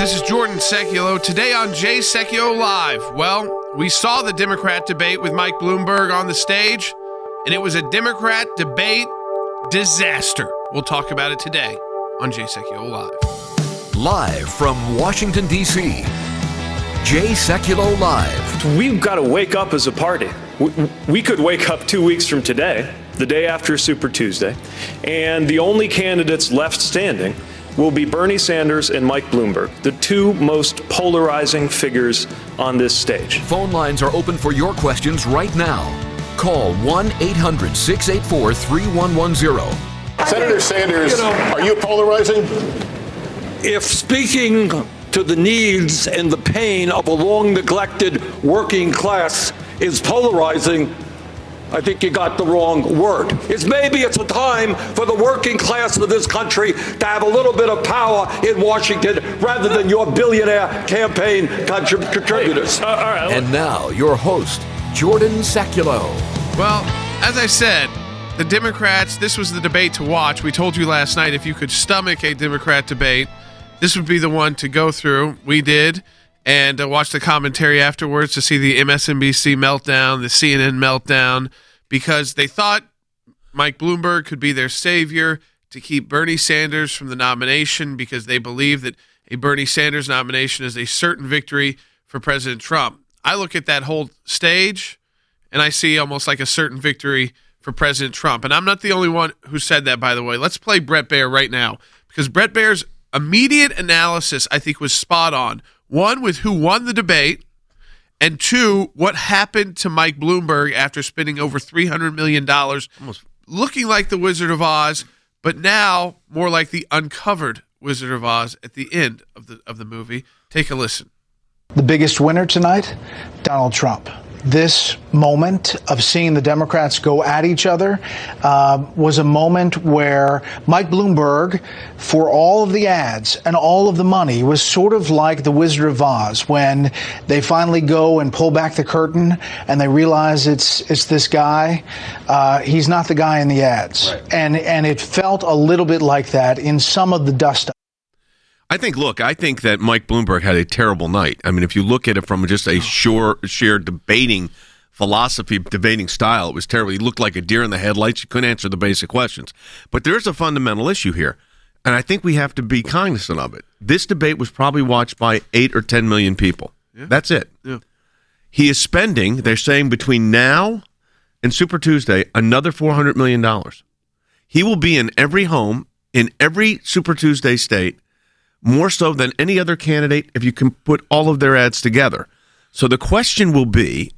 This is Jordan Sekulow. Today on Jay Sekulow Live. Well, we saw the Democrat debate with Mike Bloomberg on the stage, and it was a Democrat debate disaster. We'll talk about it today on Jay Sekulow Live. Live from Washington, D.C. Jay Sekulow Live. We've got to wake up as a party. We, we could wake up two weeks from today, the day after Super Tuesday, and the only candidates left standing will be Bernie Sanders and Mike Bloomberg, the two most polarizing figures on this stage. Phone lines are open for your questions right now. Call 1 800 684 3110. Senator Sanders, you know, are you polarizing? If speaking to the needs and the pain of a long neglected working class is polarizing, I think you got the wrong word. It's maybe it's a time for the working class of this country to have a little bit of power in Washington rather than your billionaire campaign contrib- contributors. Uh, all right. And now your host, Jordan Sekulow. Well, as I said, the Democrats, this was the debate to watch. We told you last night if you could stomach a Democrat debate, this would be the one to go through. We did and uh, watch the commentary afterwards to see the MSNBC meltdown, the CNN meltdown, because they thought Mike Bloomberg could be their savior to keep Bernie Sanders from the nomination because they believe that a Bernie Sanders nomination is a certain victory for President Trump. I look at that whole stage and I see almost like a certain victory for President Trump. And I'm not the only one who said that, by the way. Let's play Brett Baier right now because Brett Baier's immediate analysis, I think, was spot on one, with who won the debate, and two, what happened to Mike Bloomberg after spending over $300 million, looking like the Wizard of Oz, but now more like the uncovered Wizard of Oz at the end of the, of the movie. Take a listen. The biggest winner tonight, Donald Trump this moment of seeing the Democrats go at each other uh, was a moment where Mike Bloomberg, for all of the ads and all of the money, was sort of like the Wizard of Oz when they finally go and pull back the curtain and they realize it's it's this guy. Uh, he's not the guy in the ads, right. and and it felt a little bit like that in some of the dust I think, look, I think that Mike Bloomberg had a terrible night. I mean, if you look at it from just a sure, sheer debating philosophy, debating style, it was terrible. He looked like a deer in the headlights. He couldn't answer the basic questions. But there's a fundamental issue here, and I think we have to be cognizant of it. This debate was probably watched by eight or 10 million people. Yeah. That's it. Yeah. He is spending, they're saying, between now and Super Tuesday, another $400 million. He will be in every home in every Super Tuesday state more so than any other candidate if you can put all of their ads together. So the question will be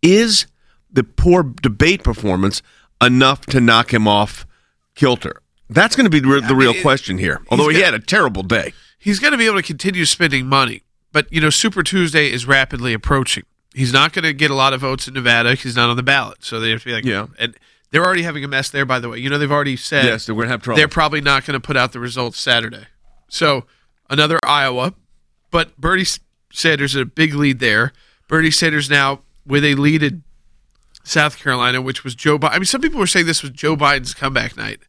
is the poor debate performance enough to knock him off kilter? That's going to be the, the real question here. Although he had a terrible day. He's going to be able to continue spending money. But, you know, Super Tuesday is rapidly approaching. He's not going to get a lot of votes in Nevada. Because he's not on the ballot. So they have to be like, yeah. And they're already having a mess there, by the way. You know, they've already said yes, they're going to have trouble. They're probably not going to put out the results Saturday. So another Iowa, but Bernie Sanders a big lead there. Bernie Sanders now with a lead in South Carolina, which was Joe Biden. I mean, some people were saying this was Joe Biden's comeback night.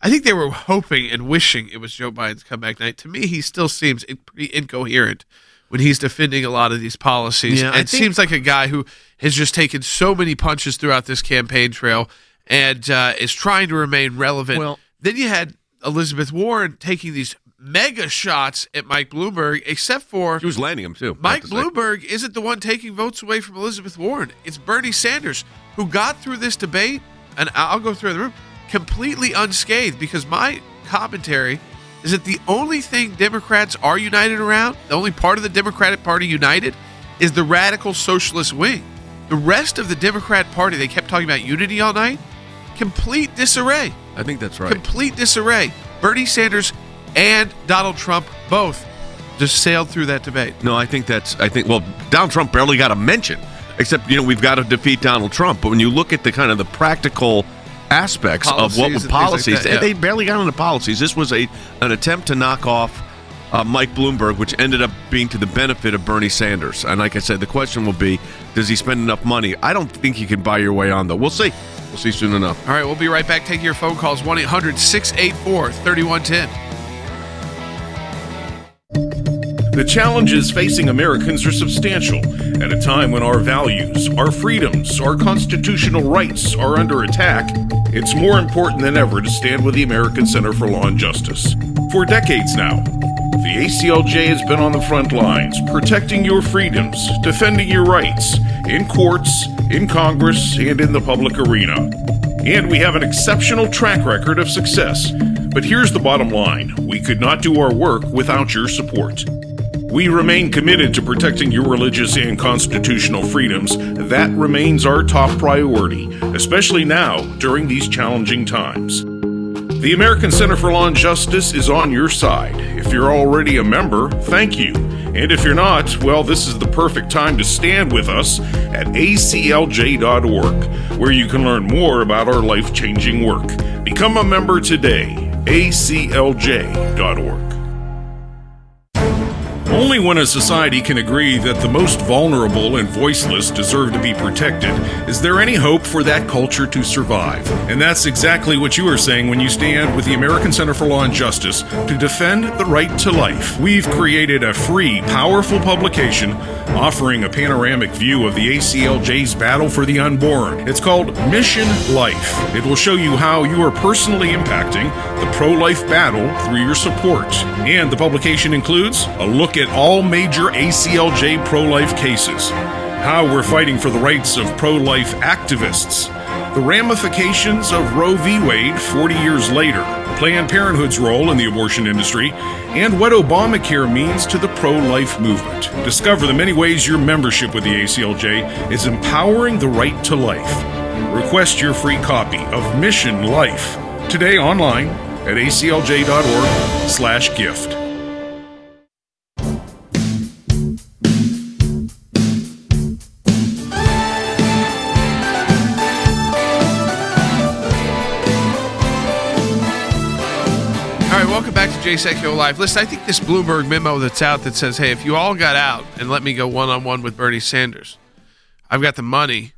I think they were hoping and wishing it was Joe Biden's comeback night. To me, he still seems pretty incoherent when he's defending a lot of these policies. Yeah, it seems like a guy who has just taken so many punches throughout this campaign trail and uh, is trying to remain relevant. Well, then you had Elizabeth Warren taking these mega shots at Mike Bloomberg, except for he was landing them too. Mike Bloomberg say. isn't the one taking votes away from Elizabeth Warren. It's Bernie Sanders who got through this debate, and I'll go through the room completely unscathed because my commentary is that the only thing Democrats are united around, the only part of the Democratic Party united, is the radical socialist wing. The rest of the Democrat Party, they kept talking about unity all night. Complete disarray. I think that's right. Complete disarray. Bernie Sanders and Donald Trump both just sailed through that debate. No, I think that's I think well, Donald Trump barely got a mention. Except, you know, we've got to defeat Donald Trump. But when you look at the kind of the practical aspects policies of what were policies, like yeah. they barely got into policies. This was a an attempt to knock off uh, Mike Bloomberg, which ended up being to the benefit of Bernie Sanders. And like I said, the question will be, does he spend enough money? I don't think you can buy your way on, though. We'll see. We'll see soon enough. All right, we'll be right back. Taking your phone calls 1 800 684 3110. The challenges facing Americans are substantial at a time when our values, our freedoms, our constitutional rights are under attack. It's more important than ever to stand with the American Center for Law and Justice. For decades now, the ACLJ has been on the front lines, protecting your freedoms, defending your rights in courts, in Congress, and in the public arena. And we have an exceptional track record of success. But here's the bottom line we could not do our work without your support. We remain committed to protecting your religious and constitutional freedoms. That remains our top priority, especially now during these challenging times. The American Center for Law and Justice is on your side. If you're already a member, thank you. And if you're not, well, this is the perfect time to stand with us at aclj.org, where you can learn more about our life changing work. Become a member today. aclj.org. Only when a society can agree that the most vulnerable and voiceless deserve to be protected is there any hope for that culture to survive. And that's exactly what you are saying when you stand with the American Center for Law and Justice to defend the right to life. We've created a free, powerful publication offering a panoramic view of the ACLJ's battle for the unborn. It's called Mission Life. It will show you how you are personally impacting the pro life battle through your support. And the publication includes a look at all major ACLJ pro life cases, how we're fighting for the rights of pro life activists, the ramifications of Roe v. Wade 40 years later, Planned Parenthood's role in the abortion industry, and what Obamacare means to the pro life movement. Discover the many ways your membership with the ACLJ is empowering the right to life. Request your free copy of Mission Life today online at aclj.org/gift. Jay Sekulow Live. Listen, I think this Bloomberg memo that's out that says, hey, if you all got out and let me go one on one with Bernie Sanders, I've got the money.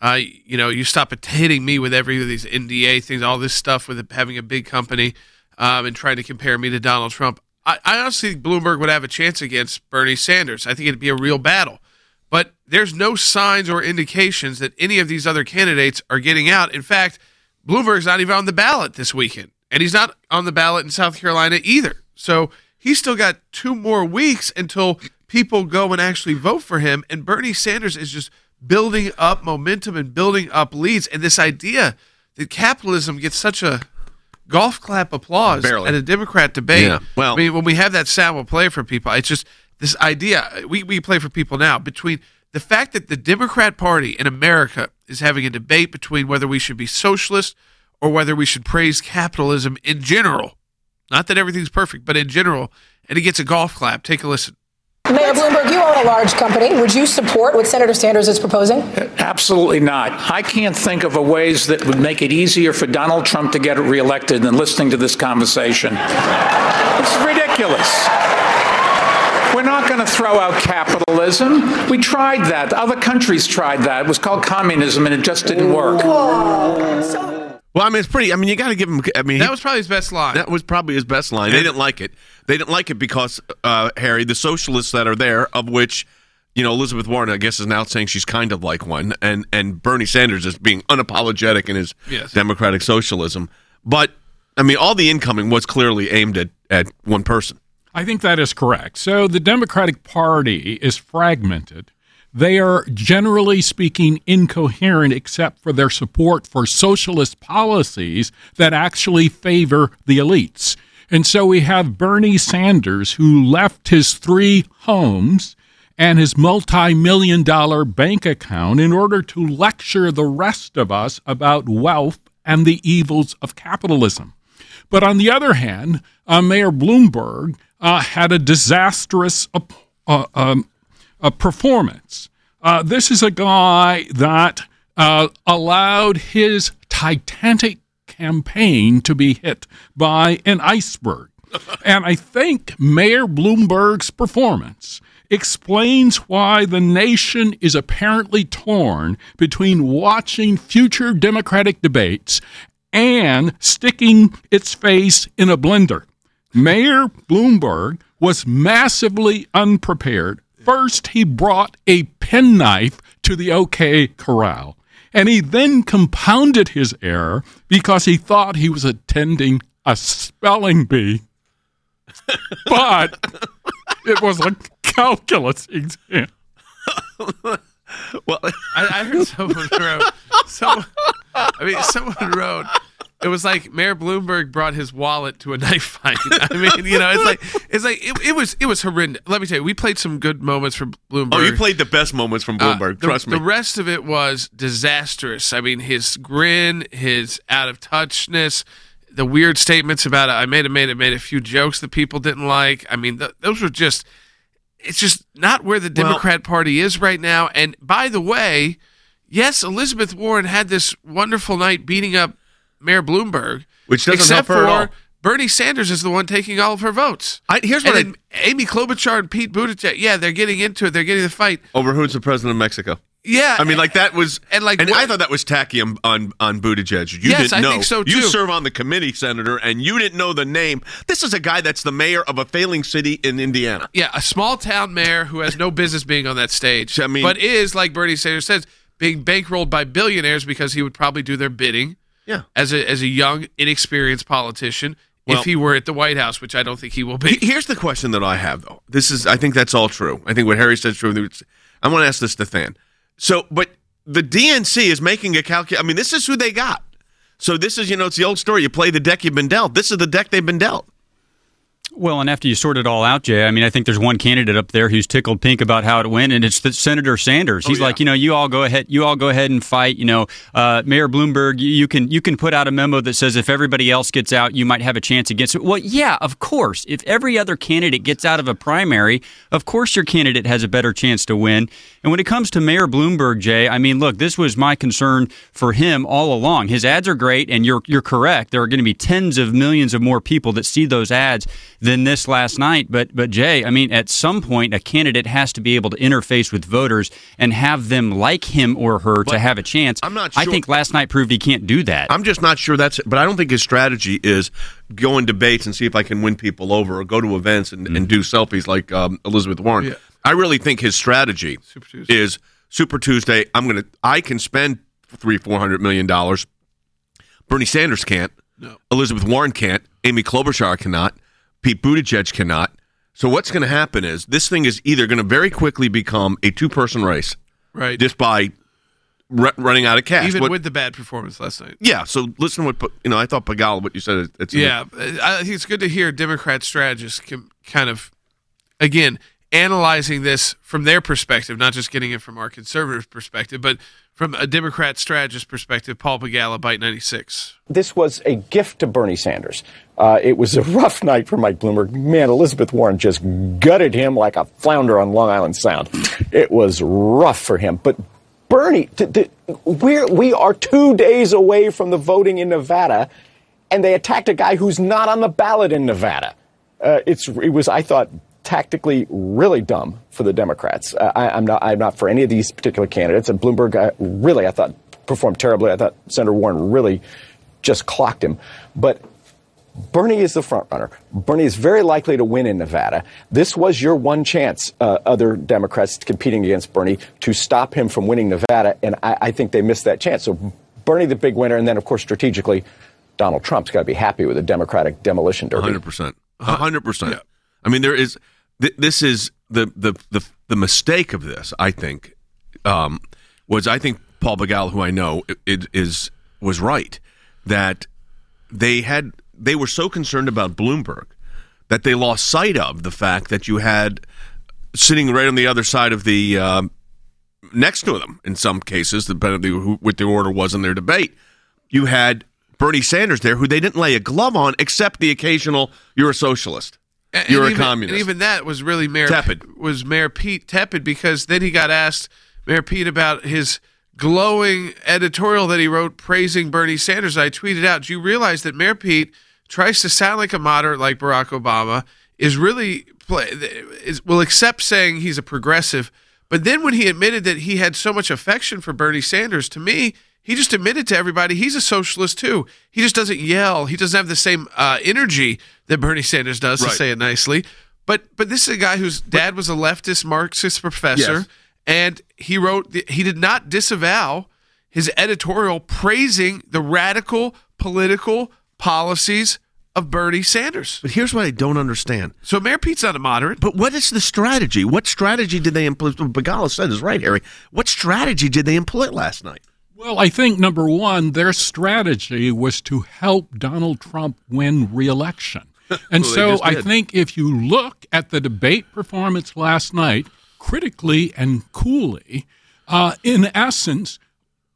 Uh, you know, you stop it hitting me with every of these NDA things, all this stuff with having a big company um, and trying to compare me to Donald Trump. I, I honestly think Bloomberg would have a chance against Bernie Sanders. I think it'd be a real battle. But there's no signs or indications that any of these other candidates are getting out. In fact, Bloomberg's not even on the ballot this weekend, and he's not on the ballot in South Carolina either. So he's still got two more weeks until people go and actually vote for him. And Bernie Sanders is just building up momentum and building up leads. And this idea that capitalism gets such a golf clap applause Barely. at a Democrat debate. Yeah, well- I mean, when we have that sound, we'll play for people. It's just this idea we, we play for people now between the fact that the Democrat Party in America is having a debate between whether we should be socialist or whether we should praise capitalism in general. Not that everything's perfect, but in general, and he gets a golf clap. Take a listen. Mayor Bloomberg, you own a large company. Would you support what Senator Sanders is proposing? Absolutely not. I can't think of a ways that would make it easier for Donald Trump to get reelected than listening to this conversation. It's ridiculous. We're not going to throw out capitalism. We tried that. Other countries tried that. It was called communism, and it just didn't work. Well, I mean, it's pretty. I mean, you got to give him. I mean, That he- was probably his best line. That was probably his best line. They didn't like it. They didn't like it because uh, Harry, the socialists that are there, of which you know Elizabeth Warren, I guess, is now saying she's kind of like one, and and Bernie Sanders is being unapologetic in his Yes. democratic socialism. But I mean, all the incoming was clearly aimed at at one person. I think that is correct. So the Democratic Party is fragmented. They are generally speaking incoherent except for their support for socialist policies that actually favor the elites. And so we have Bernie Sanders, who left his three homes and his multi million dollar bank account in order to lecture the rest of us about wealth and the evils of capitalism. But on the other hand, uh, Mayor Bloomberg uh, had a disastrous uh, uh, um, uh, performance. Uh, this is a guy that uh, allowed his titanic campaign to be hit by an iceberg. and I think Mayor Bloomberg's performance explains why the nation is apparently torn between watching future Democratic debates and sticking its face in a blender. Mayor Bloomberg was massively unprepared. First, he brought a penknife to the OK Corral, and he then compounded his error because he thought he was attending a spelling bee. but it was a calculus exam. well, I, I heard someone wrote. Someone, I mean, someone wrote. It was like Mayor Bloomberg brought his wallet to a knife fight. I mean, you know, it's like it's like it, it was it was horrendous. Let me tell you, we played some good moments from Bloomberg. Oh, you played the best moments from Uh, Bloomberg. the, trust me. The rest of it was disastrous. I mean, his grin, his out of touchness, the weird statements about it. I made a made it made a few jokes that people didn't like. I mean, th- those were just. It's just not where the Democrat Party is right now. And by the way, yes, Elizabeth Warren had this wonderful night beating up Mayor Bloomberg, Which doesn't except help her for at all. Bernie Sanders is the one taking all of her votes. I, here's and what I- Amy Klobuchar and Pete Buttigieg. Yeah, they're getting into it. They're getting the fight. Over who's the president of Mexico? Yeah, I mean, like that was, and like and what- I thought that was tacky on on, on Buttigieg. You Yes, didn't I know. think so, too. You serve on the committee, Senator, and you didn't know the name. This is a guy that's the mayor of a failing city in Indiana. Yeah, a small town mayor who has no business being on that stage. I mean- but is like Bernie Sanders says, being bankrolled by billionaires because he would probably do their bidding. Yeah. as a as a young, inexperienced politician, Well- if he were at the White House, which I don't think he will be. Here's the question that I have, though. This is, I think that's all true. I think what Harry said is true. I want to ask this to Thann. So, but the DNC is making a calculation. I mean, this is who they got. So this is, you know, it's the old story. You play the deck you've been dealt. This is the deck they've been dealt. Well, and after you sort it all out, Jay, I mean, I think there's one candidate up there who's tickled pink about how it went, and it's the Senator Sanders. He's like, you know, you all go ahead, you all go ahead and fight. You know, uh, Mayor Bloomberg, you, you can you can put out a memo that says if everybody else gets out, you might have a chance against it. Well, yeah, of course. If every other candidate gets out of a primary, of course your candidate has a better chance to win. And when it comes to Mayor Bloomberg, Jay, I mean, look, this was my concern for him all along. His ads are great, and you're you're correct. There are going to be tens of millions of more people that see those ads than this last night. But but Jay, I mean, at some point, a candidate has to be able to interface with voters and have them like him or her to have a chance. I'm not Sure. I think last night proved he can't do that. I'm just not sure that's. But I don't think his strategy is go in debates and see if I can win people over, or go to events and, and do selfies like um, Elizabeth Warren. Yeah. I really think his strategy Tuesday. is Super Tuesday. I'm gonna. I can spend three, four hundred million dollars. Bernie Sanders can't. No. Elizabeth Warren can't. Amy Klobuchar cannot. Pete Buttigieg cannot. So what's going to happen is this thing is either going to very quickly become a two-person race, right. just by r- running out of cash. Even What- with the bad performance last night. yeah. So listen, to what you know. I thought Begala, what you said. It's Yeah, I think it's good to hear Democrat strategists kind of, again, analyzing this from their perspective, not just getting it from our conservative perspective, but from a Democrat strategist perspective. Paul Begala, ninety six. This was a gift to Bernie Sanders. Uh, it was a rough night for Mike Bloomberg. Man, Elizabeth Warren just gutted him like a flounder on Long Island Sound. It was rough for him. But Bernie, t- t- we're, we are two days away from the voting in Nevada, and they attacked a guy who's not on the ballot in Nevada. Uh, it's, it was, I thought, tactically really dumb for the Democrats. Uh, I, I'm not, I'm not for any of these particular candidates. And Bloomberg, uh, really, I thought performed terribly. I thought Senator Warren really just clocked him. But Bernie is the front runner. Bernie is very likely to win in Nevada. This was your one chance, uh, other Democrats competing against Bernie, to stop him from winning Nevada, and I, I think they missed that chance. So Bernie, the big winner, and then of course strategically, Donald Trump's got to be happy with a Democratic demolition derby. hundred percent, hundred percent. I mean, there is. Th- this is the, the the the mistake of this. I think um, was I think Paul Begala, who I know, i- i- is was right that they had they were so concerned about Bloomberg that they lost sight of the fact that you had sitting right on the other side of the um, next to them in some cases, depending on what the order was in their debate. You had Bernie Sanders there, who they didn't lay a glove on, except the occasional "you're a socialist, And- you're and a even, communist." And even that was really Mayor Tepid. Was Mayor Pete tepid because then he got asked Mayor Pete about his glowing editorial that he wrote praising Bernie Sanders. I tweeted out, "Do you realize that Mayor Pete tries to sound like a moderate like Barack Obama? Is really play, is will accept saying he's a progressive." But then when he admitted that he had so much affection for Bernie Sanders, to me, he just admitted to everybody he's a socialist too. He just doesn't yell. He doesn't have the same uh, energy that Bernie Sanders does, Right. to say it nicely. But but this is a guy whose dad was a leftist Marxist professor, Yes. and he wrote the, he did not disavow his editorial praising the radical political policies of Bernie Sanders. But here's what I don't understand. So Mayor Pete's not a moderate. But what is the strategy? What strategy did they employ? Begala said is right, Harry. What strategy did they employ last night? Well, I think number one, their strategy was to help Donald Trump win reelection. And Well, so I think if you look at the debate performance last night, critically and coolly, uh, in essence,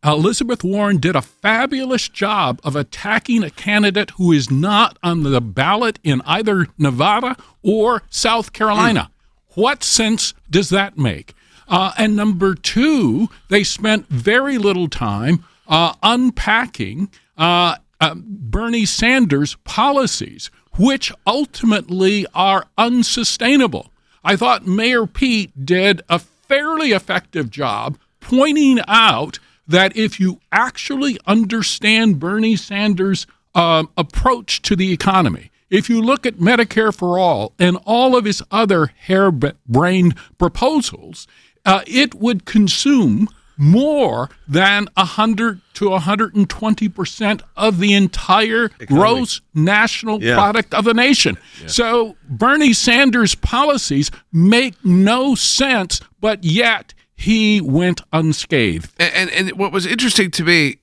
Elizabeth Warren did a fabulous job of attacking a candidate who is not on the ballot in either Nevada or South Carolina. What sense does that make? Uh, and number two, they spent very little time uh, unpacking uh, uh, Bernie Sanders' policies, which ultimately are unsustainable. I thought Mayor Pete did a fairly effective job pointing out that if you actually understand Bernie Sanders' um, approach to the economy, if you look at Medicare for All and all of his other harebrained proposals, uh, it would consume more than 100 to 120 percent of the entire gross national Yeah. product of the nation. So Bernie Sanders' policies make no sense, but yet he went unscathed. And, and and what was interesting to me,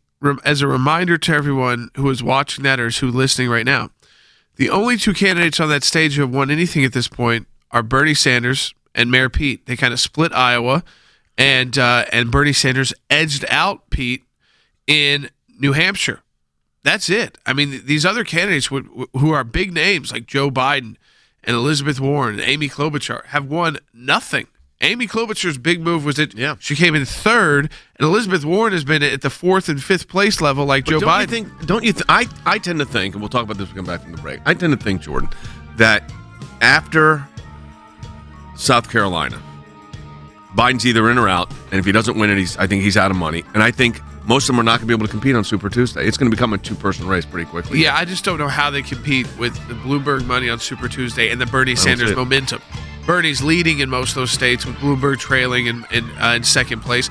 as a reminder to everyone who is watching that or is who listening right now, the only two candidates on that stage who have won anything at this point are Bernie Sanders and Mayor Pete. They kind of split Iowa, and uh, and Bernie Sanders edged out Pete in New Hampshire. That's it. I mean, these other candidates would, who are big names like Joe Biden and Elizabeth Warren and Amy Klobuchar have won nothing. Amy Klobuchar's big move was that Yeah. she came in third, and Elizabeth Warren has been at the fourth and fifth place level like But Joe don't Biden. You think, don't you? Th- I I tend to think, and we'll talk about this when we come back from the break. I tend to think, Jordan, that after South Carolina, Biden's either in or out, and if he doesn't win it, he's I think he's out of money. And I think most of them are not going to be able to compete on Super Tuesday. It's going to become a two-person race pretty quickly. Yeah, I just don't know how they compete with the Bloomberg money on Super Tuesday and the Bernie Sanders momentum. Bernie's leading in most of those states with Bloomberg trailing in, in, uh, in second place.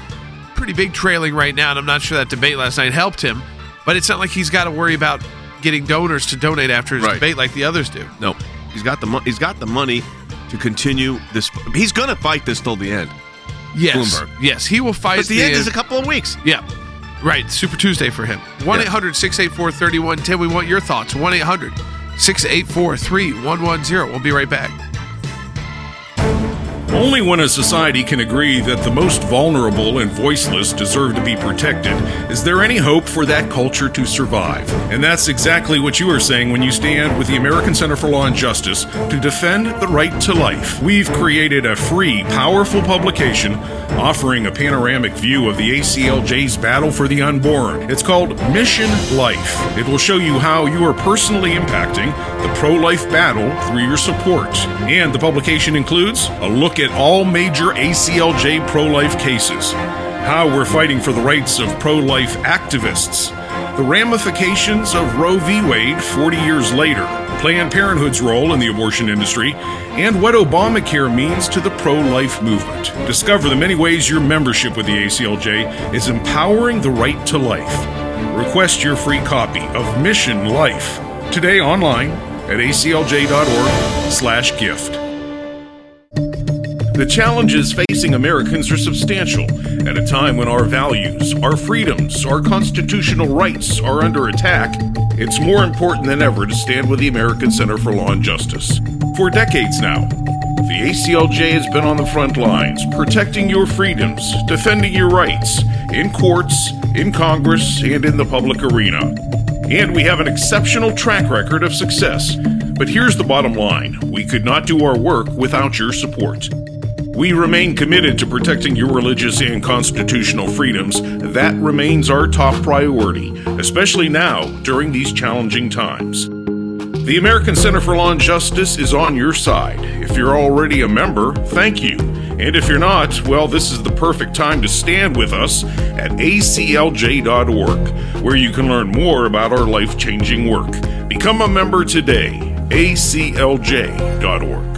Pretty big trailing right now, and I'm not sure that debate last night helped him, but it's not like he's got to worry about getting donors to donate after his Right. debate like the others do. No, he's got the mo- he's got the money to continue this. He's going to fight this till the end. Yes. Bloomberg. Yes, he will fight But the end is a couple of weeks. Yeah. Right. Super Tuesday for him. 1 800 684 3110. We want your thoughts. 1 800 684 3110. We'll be right back. Only when a society can agree that the most vulnerable and voiceless deserve to be protected is there any hope for that culture to survive. And that's exactly what you are saying when you stand with the American Center for Law and Justice to defend the right to life. We've created a free, powerful publication offering a panoramic view of the ACLJ's battle for the unborn. It's called Mission Life. It will show you how you are personally impacting the pro life battle through your support. And the publication includes a look at all major ACLJ pro life cases, how we're fighting for the rights of pro life activists, the ramifications of Roe v. Wade 40 years later, Planned Parenthood's role in the abortion industry, and what Obamacare means to the pro life movement. Discover the many ways your membership with the ACLJ is empowering the right to life. Request your free copy of Mission Life today online at aclj.org/gift. The challenges facing Americans are substantial at a time when our values, our freedoms, our constitutional rights are under attack. It's more important than ever to stand with the American Center for Law and Justice. For decades now, the ACLJ has been on the front lines, protecting your freedoms, defending your rights in courts, in Congress, and in the public arena. And we have an exceptional track record of success. But here's the bottom line we could not do our work without your support. We remain committed to protecting your religious and constitutional freedoms. That remains our top priority, especially now during these challenging times. The American Center for Law and Justice is on your side. If you're already a member, thank you. And if you're not, well, this is the perfect time to stand with us at aclj.org, where you can learn more about our life changing work. Become a member today. aclj.org.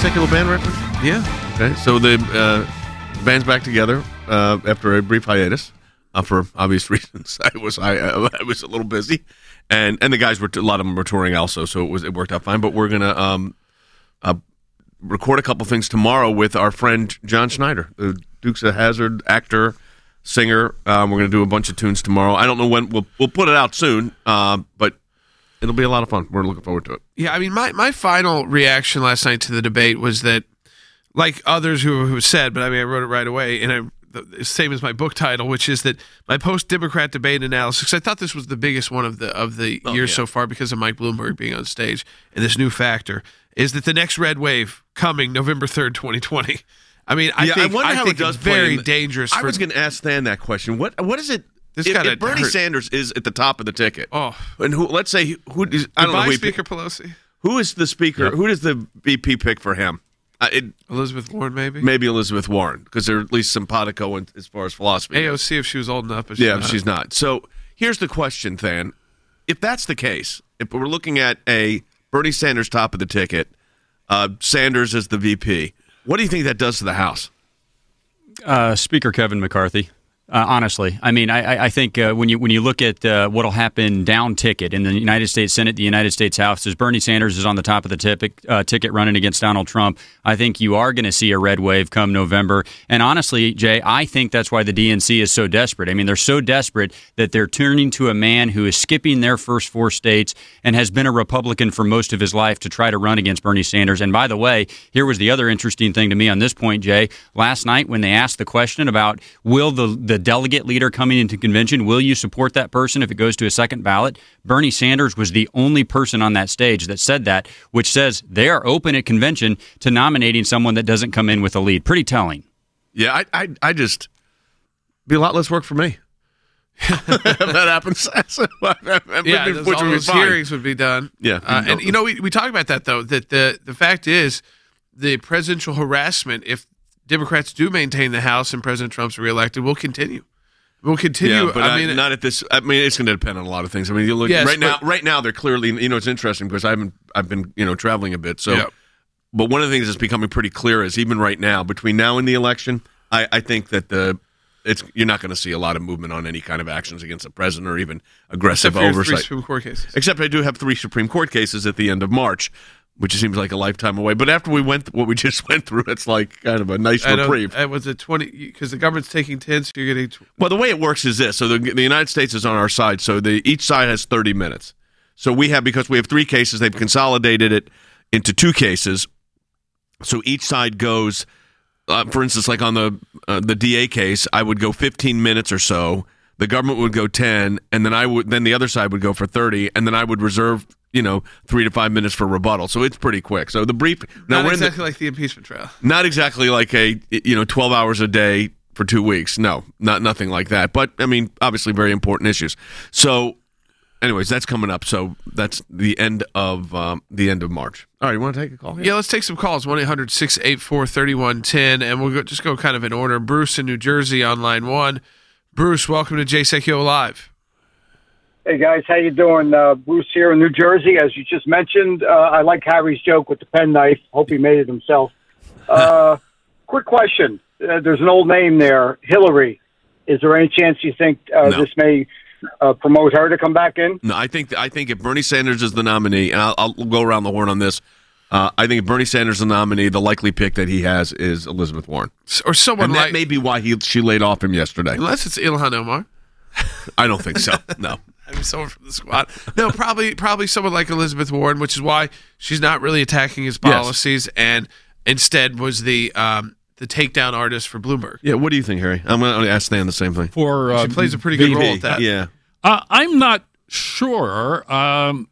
Sekulow band reference? Yeah. Okay, so the uh, band's back together uh, after a brief hiatus uh, for obvious reasons. I was I, I was a little busy, and and the guys were a lot of them were touring also, so it was it worked out fine. But we're gonna um, uh, record a couple things tomorrow with our friend John Schneider, the Dukes of Hazzard actor, singer. Um, we're gonna do a bunch of tunes tomorrow. I don't know when we'll we'll put it out soon, uh, but it'll be a lot of fun. We're looking forward to it. Yeah, I mean, my, my final reaction last night to the debate was that, like others who, who said, but I mean, I wrote it right away, and I the same as my book title, which is that my post-Democrat debate analysis. 'cause I thought this was the biggest one of the of the Oh, year yeah. so far because of Mike Bloomberg being on stage and this new factor is that the next red wave coming November third, twenty twenty. I mean, I yeah, think I wonder how think it does very the- dangerous. I for, was going to ask Stan that question. What what is it? This if, if Bernie hurt. Sanders is at the top of the ticket, Oh. and who? Let's say who? Is, I don't know. Who, Speaker pick- Pelosi, who is the speaker? Who does the VP pick for him? Uh, it, Elizabeth Warren, maybe maybe Elizabeth Warren because they're at least simpatico in, as far as philosophy. goes. AOC if she was old enough. But she's Yeah, not. she's not. So here's the question, Thann. If that's the case, if we're looking at a Bernie Sanders top of the ticket, uh, Sanders as the VP, what do you think that does to the House? Uh, Speaker Kevin McCarthy. Uh, honestly, I mean, I, I- think uh, when you when you look at uh, what'll happen down ticket in the United States Senate, the United States House, as Bernie Sanders is on the top of the uh, ticket running against Donald Trump, I think you are going to see a red wave come November. And honestly, Jay, I think that's why the DNC is so desperate. I mean, they're so desperate that they're turning to a man who is skipping their first four states and has been a Republican for most of his life to try to run against Bernie Sanders. And by the way, here was the other interesting thing to me on this point, Jay. Last night, when they asked the question about will the the delegate leader coming into convention, will you support that person if it goes to a second ballot? Bernie Sanders was the only person on that stage that said that, which says they are open at convention to nominating someone that doesn't come in with a lead. Pretty telling. Yeah, I, I, I just be a lot less work for me. if that happens, yeah, which those, would all be those fine. hearings would be done. Yeah. uh, and you know we, we talked about that though. That the the fact is the presidential harassment, if Democrats do maintain the House and President Trump's reelected, we'll continue. We'll continue. Yeah, but I I mean, not at this. I mean, it's going to depend on a lot of things. I mean, you look Yes, right now. Right now, they're clearly. You know, it's interesting because I haven't. I've been you know traveling a bit. So, Yeah. but one of the things that's becoming pretty clear is even right now, between now and the election, I, I think that the it's you're not going to see a lot of movement on any kind of actions against the president or even aggressive except your three oversight. Supreme Court cases. Except I do have three Supreme Court cases at the end of March, which seems like a lifetime away. But after we went what we just went through, it's like kind of a nice I reprieve. It was a twenty because the government's taking ten, so you're getting. Tw- Well, the way it works is this: so the, the United States is on our side, so the each side has thirty minutes. So we have because we have three cases, they've consolidated it into two cases. So each side goes, uh, for instance, like on the uh, the DA case, I would go fifteen minutes or so. The government would go ten, and then I would then the other side would go for thirty, and then I would reserve you know three to five minutes for rebuttal. So it's pretty quick. So the brief now not we're in the- exactly like the impeachment trial. not exactly like a you know 12 hours a day for two weeks no not nothing like that but i mean obviously very important issues so anyways that's coming up so that's the end of um, the end of march all right you want to take a call here? Yeah, let's take some calls. 1 800 684 3110. And we'll go, just go kind of in order. Bruce in New Jersey on line one. Bruce, welcome to Jay Sekulow Live. Hey guys, how you doing? Uh, Bruce here in New Jersey, as you just mentioned. Uh, I like Harry's joke with the penknife. Hope he made it himself. Uh, quick question: uh, There's an old name there, Hillary. Is there any chance you think uh, No. this may uh, promote her to come back in? no i think i think if bernie sanders is the nominee and i'll, I'll go around the horn on this uh, I think if Bernie Sanders is the nominee, the likely pick that he has is Elizabeth Warren, or someone and like. that may be why he she laid off him yesterday. Unless it's Ilhan Omar. I don't think so. No, I mean, someone from the squad. No, probably probably someone like Elizabeth Warren, which is why she's not really attacking his Yes. policies and instead was the um, the takedown artist for Bloomberg. yeah. What do you think, Harry? I'm going to ask Stan the same thing. For uh, She plays a pretty good role VP, at that. Yeah. Uh, I'm not sure. Um,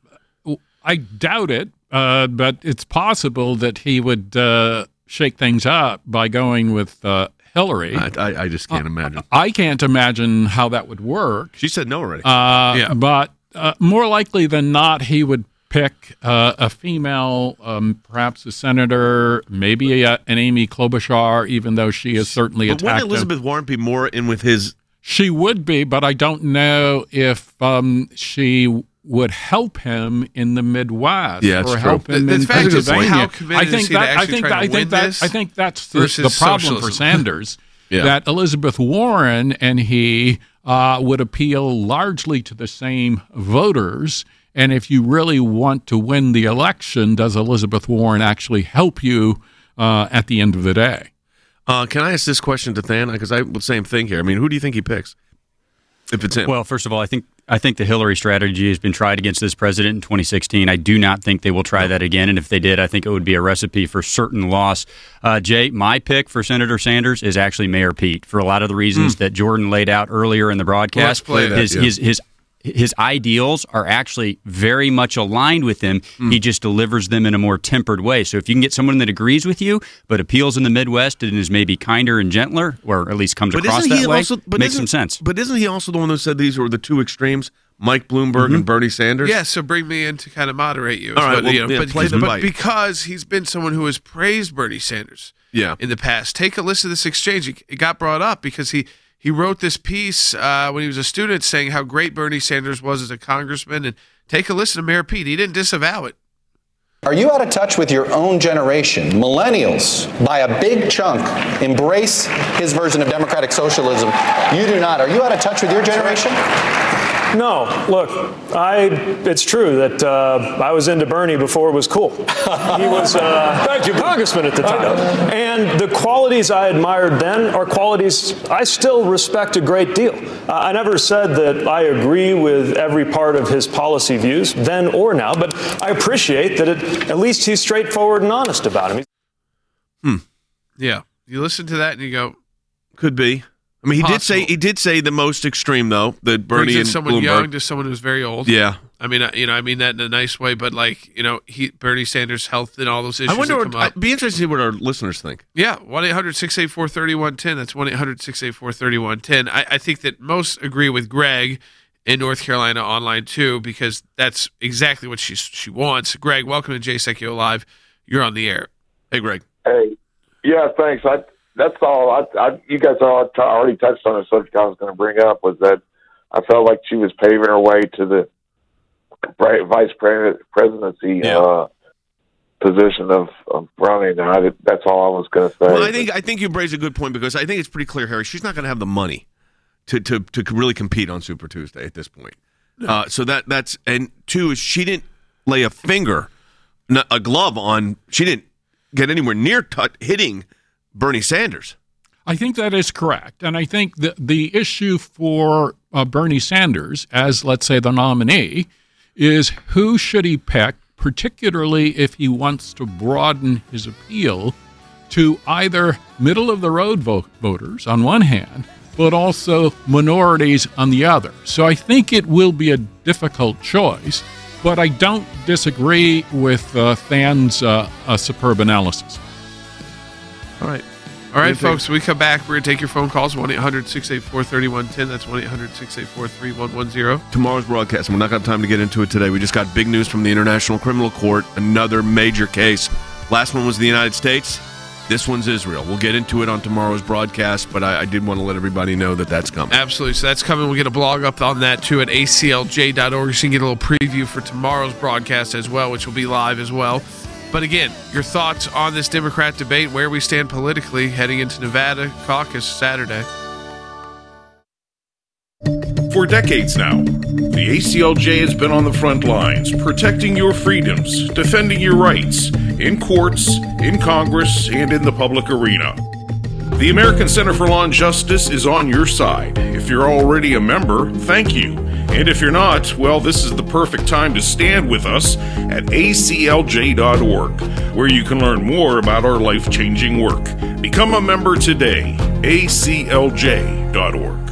I doubt it, uh, but it's possible that he would uh, shake things up by going with uh, Hillary. I, I, I just can't imagine. I can't imagine how that would work. She said no already. Uh, Yeah. But uh, more likely than not, he would pick uh, a female, um, perhaps a senator, maybe a, an Amy Klobuchar, even though she is certainly but attacked. wouldn't him. Elizabeth Warren be more in with his? She would be, but I don't know if um, she would help him in the Midwest Yeah, or help The- him the in Pennsylvania. I think that I think that, I think that I think that's the, the problem for? Sanders. Yeah. That Elizabeth Warren and he uh, would appeal largely to the same voters. And if you really want to win the election, does Elizabeth Warren actually help you uh, at the end of the day? Uh, can I ask this question to Thann? Because I the same thing here. I mean, who do you think he picks? If it's him. Well, first of all, I think I think the Hillary strategy has been tried against this president in 2016. I do not think they will try that again, and if they did, I think it would be a recipe for certain loss. Uh, Jay, my pick for Senator Sanders is actually Mayor Pete for a lot of the reasons that Jordan laid out earlier in the broadcast. play that, his, yeah. his his his ideals are actually very much aligned with him. He hmm. just delivers them in a more tempered way. So if you can get someone that agrees with you but appeals in the Midwest and is maybe kinder and gentler, or at least comes but across that way, also but makes isn't- some sense. But isn't he also the one who said these were the two extremes? Mike Bloomberg and mm-hmm. Bernie Sanders. Yeah, so bring me in to kind of moderate you. All right, what- well, you know, yeah, but, play he's- the but because he's been someone who has praised Bernie Sanders Yeah. in the past. Take a listen to this exchange. It it got brought up because he he wrote this piece uh, when he was a student saying how great Bernie Sanders was as a congressman. And take a listen to Mayor Pete. He didn't disavow it. Are you out of touch with your own generation? Millennials, by a big chunk, embrace his version of democratic socialism. You do not. Are you out of touch with your generation? No, look, I. It's true that uh, I was into Bernie before it was cool. He was uh, thank you, congressman at the time, and the qualities I admired then are qualities I still respect a great deal. Uh, I never said that I agree with every part of his policy views then or now, but I appreciate that it, at least he's straightforward and honest about him. Hmm. Yeah. You listen to that and you go, Could be. I mean, he did say he did say the most extreme though. That Bernie in and someone Bloomberg. young to someone who's very old. Yeah. I mean, I- you know, I mean that in a nice way, but like, you know, he Bernie Sanders' health and all those issues. I wonder. that What, up. I'd be interested to see what our listeners think. Yeah, 1 800 684 3110. That's 1 800 684 3110. I think that most agree with Greg in North Carolina online too, because that's exactly what she, she wants. Greg, welcome to Jay Sekulow Live. You're on the air. Hey, Greg. Hey, yeah, thanks. I that's all. I, I you guys all t- already touched on the subject I was going to bring up was that I felt like she was paving her way to the vice pre- presidency uh, position of, of running. And I that's all I was going to say. Well, I think I think you raise a good point because I think it's pretty clear, Harry. She's not going to have the money to, to to really compete on Super Tuesday at this point. Uh, so that that's and two is she didn't lay a finger, a glove on. She didn't get anywhere near tut hitting Bernie Sanders. I think that is correct. And I think the, the issue for uh, Bernie Sanders, as let's say the nominee, is who should he pick, particularly if he wants to broaden his appeal to either middle of the road vo- voters on one hand, but also minorities on the other. So I think it will be a difficult choice, but I don't disagree with uh, Thann's uh, superb analysis. All right. All right, folks, we come back, we're going to take your phone calls 1 800 684 3110. That's 1 800 684 3110. Tomorrow's broadcast, and we're not going to have time to get into it today. We just got big news from the International Criminal Court, another major case. Last one was the United States. This one's Israel. We'll get into it on tomorrow's broadcast, but I, I did want to let everybody know that that's coming. Absolutely. So that's coming. We'll get a blog up on that too at aclj.org. So you can get a little preview for tomorrow's broadcast as well, which will be live as well. But again, your thoughts on this Democrat debate, where we stand politically heading into Nevada caucus Saturday. For decades now, the ACLJ has been on the front lines, protecting your freedoms, defending your rights, in courts, in Congress, and in the public arena. The American Center for Law and Justice is on your side. If you're already a member, thank you. And if you're not, well, this is the perfect time to stand with us at aclj.org, where you can learn more about our life changing work. Become a member today. aclj.org.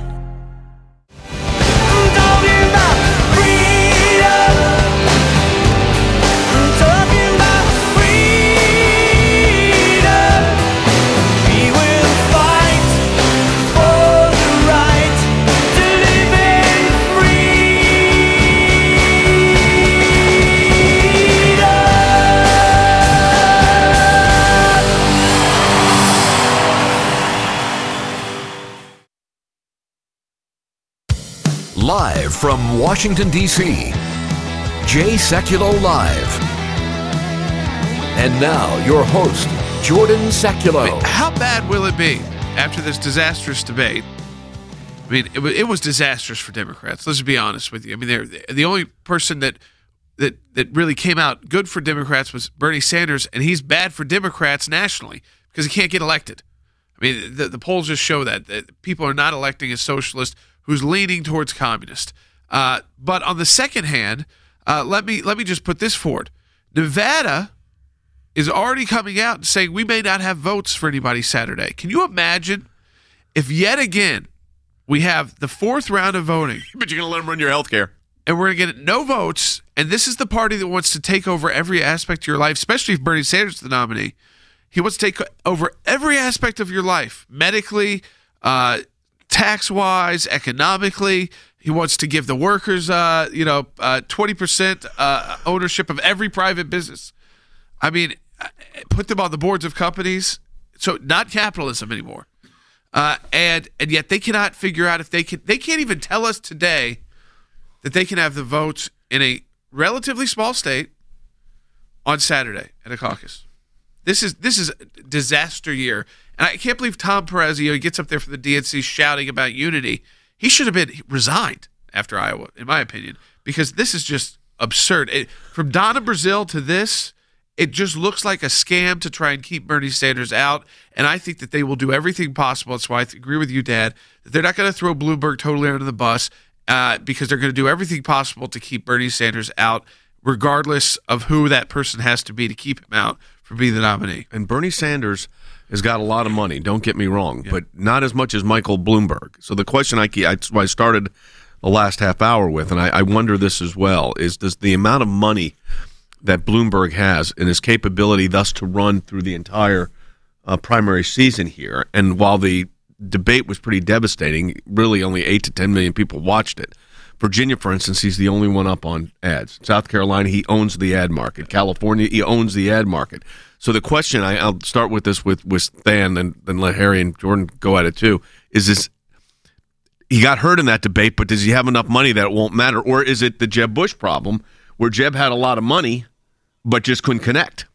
from Washington, D.C., Jay Sekulow Live. And now, your host, Jordan Sekulow. How bad will it be after this disastrous debate? I mean, it, it was disastrous for Democrats. Let's be honest with you. I mean, they're the only person that that that really came out good for Democrats was Bernie Sanders, and he's bad for Democrats nationally because he can't get elected. I mean, the, the polls just show that, that people are not electing a socialist who's leaning towards communist. Uh, but on the second hand, uh, let me let me just put this forward: Nevada is already coming out and saying we may not have votes for anybody Saturday. Can you imagine if yet again we have the fourth round of voting? But you're going to let them run your health care. and we're going to get no votes. And this is the party that wants to take over every aspect of your life, especially if Bernie Sanders is the nominee. He wants to take over every aspect of your life, medically, uh, tax wise, economically. He wants to give the workers, uh, you know, twenty percent uh, ownership of every private business. I mean, uh, put them on the boards of companies. So not capitalism anymore. Uh, and and yet they cannot figure out if they can. They can't even tell us today that they can have the votes in a relatively small state on Saturday at a caucus. This is this is disaster year, and I can't believe Tom Perez. You know, he gets up there for the DNC shouting about unity. He should have been resigned after Iowa, in my opinion, because this is just absurd. It, from Donna Brazile to this, it just looks like a scam to try and keep Bernie Sanders out. And I think that they will do everything possible. That's why I agree with you, Dad. That they're not going to throw Bloomberg totally under the bus uh, because they're going to do everything possible to keep Bernie Sanders out, regardless of who that person has to be to keep him out from being the nominee. And Bernie Sanders has got a lot of money. Don't get me wrong, but not as much as Michael Bloomberg. So the question I, I started the last half hour with, and I, I wonder this as well: is does the amount of money that Bloomberg has and his capability, thus, to run through the entire uh, primary season here, and while the debate was pretty devastating, really only eight to ten million people watched it. Virginia, for instance, he's the only one up on ads. South Carolina, he owns the ad market. California, he owns the ad market. So the question, I, I'll start with this with with Stan, and then let Harry and Jordan go at it too. Is this he got hurt in that debate, but does he have enough money that it won't matter, or is it the Jeb Bush problem where Jeb had a lot of money but just couldn't connect?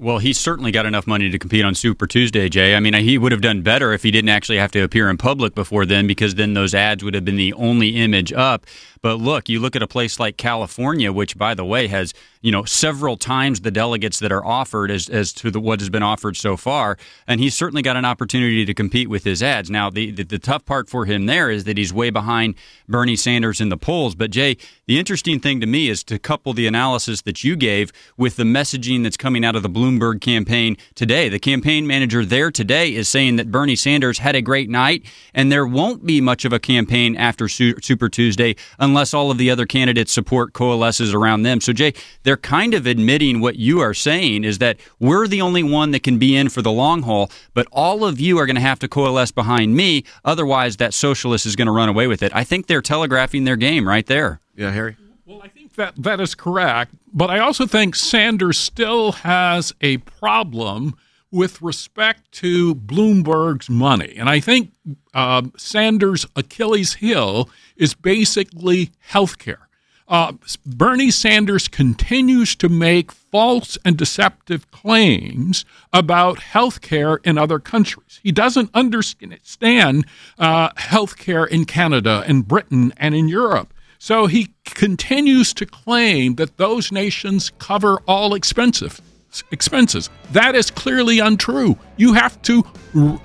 Well, he's certainly got enough money to compete on Super Tuesday, Jay. I mean, he would have done better if he didn't actually have to appear in public before then, because then those ads would have been the only image up. But look, you look at a place like California, which, by the way, has you know several times the delegates that are offered as as to the, what has been offered so far, and he's certainly got an opportunity to compete with his ads. Now, the, the the tough part for him there is that he's way behind Bernie Sanders in the polls. But Jay, the interesting thing to me is to couple the analysis that you gave with the messaging that's coming out of the Bloomberg campaign today. The campaign manager there today is saying that Bernie Sanders had a great night, and there won't be much of a campaign after Super Tuesday unless all of the other candidates support coalesces around them. So, Jay, they're kind of admitting what you are saying is that we're the only one that can be in for the long haul, but all of you are going to have to coalesce behind me. Otherwise, that socialist is going to run away with it. I think they're telegraphing their game right there. Yeah, Harry. Well, I think that that is correct, but I also think Sanders still has a problem with respect to Bloomberg's money, and I think um, Sanders' Achilles' heel is basically health care. Uh, Bernie Sanders continues to make false and deceptive claims about health care in other countries. He doesn't understand uh, health care in Canada and Britain and in Europe. So he continues to claim that those nations cover all expensive expenses. That is clearly untrue. You have to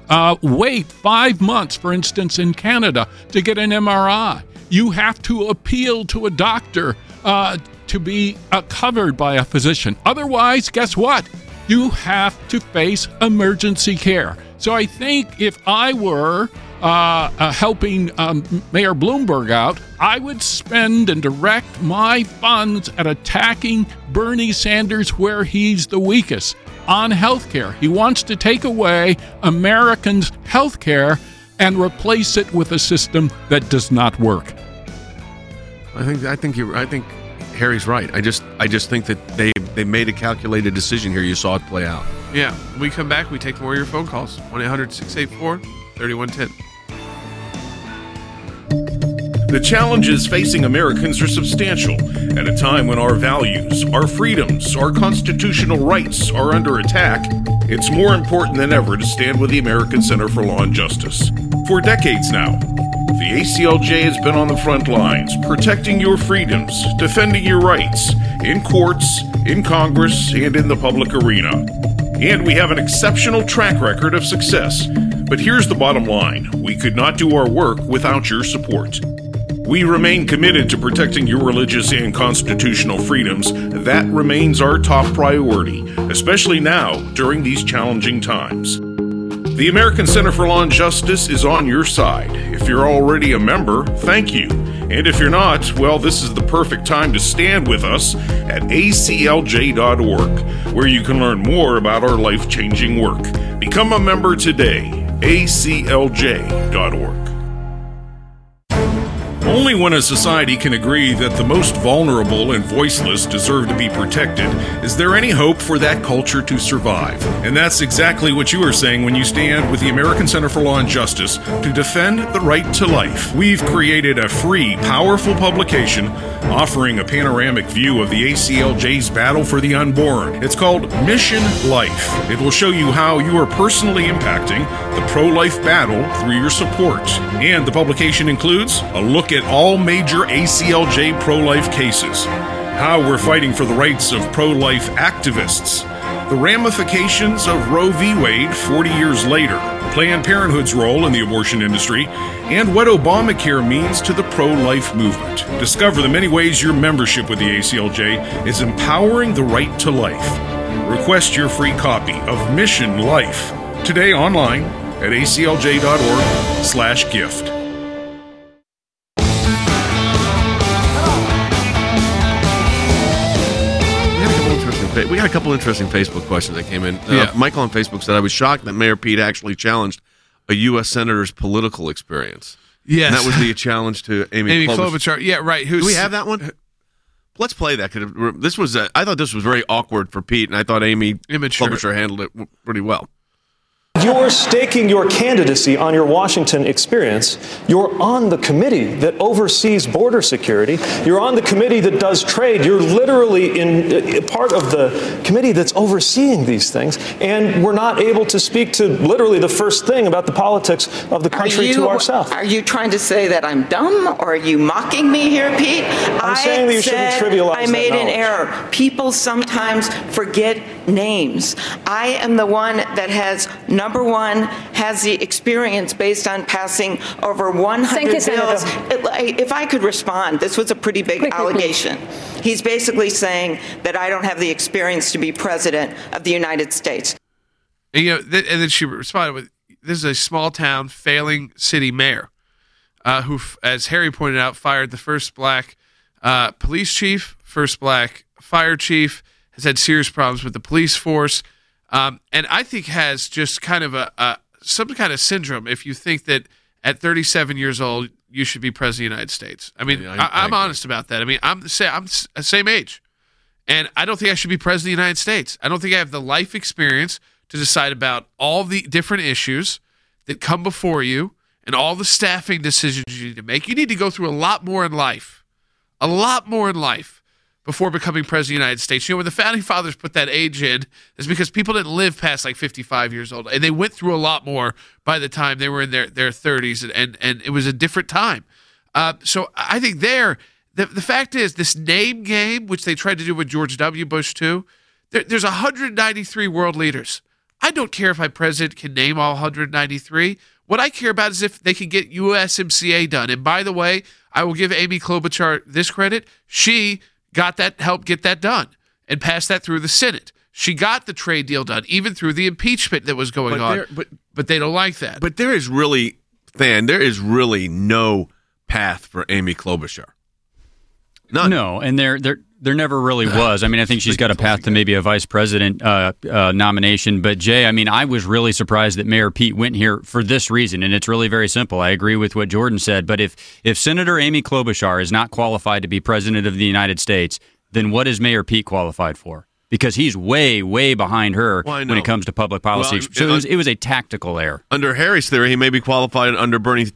uh, wait five months, for instance, in Canada to get an MRI. You have to appeal to a doctor uh, to be uh, covered by a physician. Otherwise, guess what? You have to face emergency care. So I think if I were uh, uh, helping um, Mayor Bloomberg out, I would spend and direct my funds at attacking Bernie Sanders where he's the weakest on health care. He wants to take away Americans' health care and replace it with a system that does not work. I think I think you I think Harry's right. I just I just think that they they made a calculated decision here. You saw it play out. Yeah. When we come back, we take more of your phone calls. 1 800 684 3110. The challenges facing Americans are substantial at a time when our values, our freedoms, our constitutional rights are under attack. It's more important than ever to stand with the American Center for Law and Justice. For decades now, the ACLJ has been on the front lines, protecting your freedoms, defending your rights in courts, in Congress, and in the public arena. And we have an exceptional track record of success. But here's the bottom line we could not do our work without your support. We remain committed to protecting your religious and constitutional freedoms. That remains our top priority, especially now during these challenging times. The American Center for Law and Justice is on your side. If you're already a member, thank you. And if you're not, well, this is the perfect time to stand with us at aclj.org, where you can learn more about our life changing work. Become a member today. aclj.org. Only when a society can agree that the most vulnerable and voiceless deserve to be protected is there any hope for that culture to survive. And that's exactly what you are saying when you stand with the American Center for Law and Justice to defend the right to life. We've created a free, powerful publication offering a panoramic view of the ACLJ's battle for the unborn. It's called Mission Life. It will show you how you are personally impacting the pro life battle through your support. And the publication includes a look at all major ACLJ pro life cases, how we're fighting for the rights of pro life activists, the ramifications of Roe v. Wade 40 years later, Planned Parenthood's role in the abortion industry, and what Obamacare means to the pro life movement. Discover the many ways your membership with the ACLJ is empowering the right to life. Request your free copy of Mission Life today online at aclj.org/gift. got a couple interesting Facebook questions that came in. Uh, Yeah. Michael on Facebook said, I was shocked that Mayor Pete actually challenged a U.S. senator's political experience. Yes. And that was the challenge to Amy, Amy Klobuchar. Klobuchar. Yeah, right. Who's Do we have that one? Let's play that. 'cause This was, uh, I thought this was very awkward for Pete, and I thought Amy Immature. Klobuchar handled it pretty well. You're staking your candidacy on your Washington experience. You're on the committee that oversees border security. You're on the committee that does trade. You're literally in uh, part of the committee that's overseeing these things. And we're not able to speak to literally the first thing about the politics of the country you, to ourselves. Are you trying to say that I'm dumb or are you mocking me here, Pete? I'm I saying that you shouldn't trivialize I made an error. People sometimes forget names. I am the one that has, number one, has the experience based on passing over 100 you, bills. It- If I could respond, this was a pretty big Quickly, please. allegation. He's basically saying that I don't have the experience to be president of the United States. And, you know, th- and then she responded with, "This is a small town, failing city mayor, uh, who, f- as Harry pointed out, fired the first black uh, police chief, first black fire chief, has had serious problems with the police force, um, and I think has just kind of a, a some kind of syndrome. If you think that at 37 years old you should be president of the United States, I mean, Yeah, I- I, I I'm agree. honest about that. I mean, I'm the same. I'm s- same age. And I don't think I should be president of the United States. I don't think I have the life experience to decide about all the different issues that come before you and all the staffing decisions you need to make. You need to go through a lot more in life, a lot more in life before becoming president of the United States. You know, when the founding fathers put that age in, is because people didn't live past like 55 years old. And they went through a lot more by the time they were in their, their 30s. And, and, and it was a different time. Uh, so I think there, the, the fact is, this name game, which they tried to do with George W. Bush too, there, there's 193 world leaders. I don't care if my president can name all 193. What I care about is if they can get USMCA done. And by the way, I will give Amy Klobuchar this credit. She got that, helped get that done and passed that through the Senate. She got the trade deal done, even through the impeachment that was going But on. there- but- but they don't like that. But there is really, Thann, there is really no path for Amy Klobuchar. None. No, and there there there never really was. I mean, I think she's got a path to maybe a vice president uh, uh, nomination. But Jay, I mean, I was really surprised that Mayor Pete went here for this reason, and it's really very simple. I agree with what Jordan said. But if if Senator Amy Klobuchar is not qualified to be president of the United States, then what is Mayor Pete qualified for? Because he's way, way behind her Well, when it comes to public policy. Well, so it was, it was a tactical error. Under Harry's theory, he may be qualified under Bernie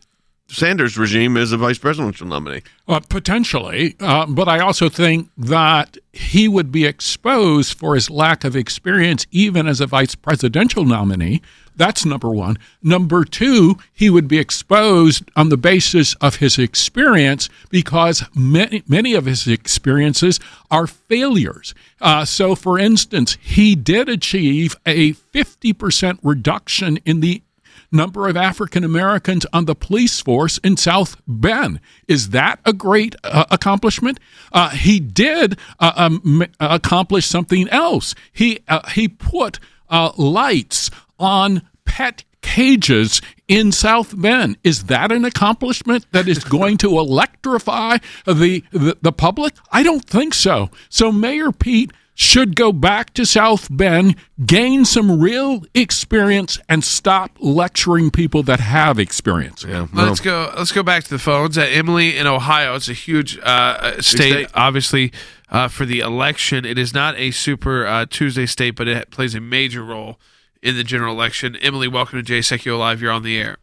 Sanders regime as a vice presidential nominee. Uh, potentially, uh, but I also think that he would be exposed for his lack of experience, even as a vice presidential nominee. That's number one. Number two, he would be exposed on the basis of his experience because many, many of his experiences are failures. Uh, so, for instance, he did achieve a 50% reduction in the number of African Americans on the police force in South Bend. Is that a great uh, accomplishment? Uh, he did uh, um, accomplish something else. He uh, he put uh, lights on pet cages in South Bend. Is that an accomplishment that is going to electrify the, the, the public? I don't think so. So Mayor Pete should go back to South Bend, gain some real experience, and stop lecturing people that have experience. Yeah, Let's go. Let's go back to the phones. Uh, Emily in Ohio. It's a huge uh, state, state. obviously, uh, for the election. It is not a Super uh, Tuesday state, but it plays a major role in the general election. Emily, welcome to Jay Sekulow Live. You're on the air.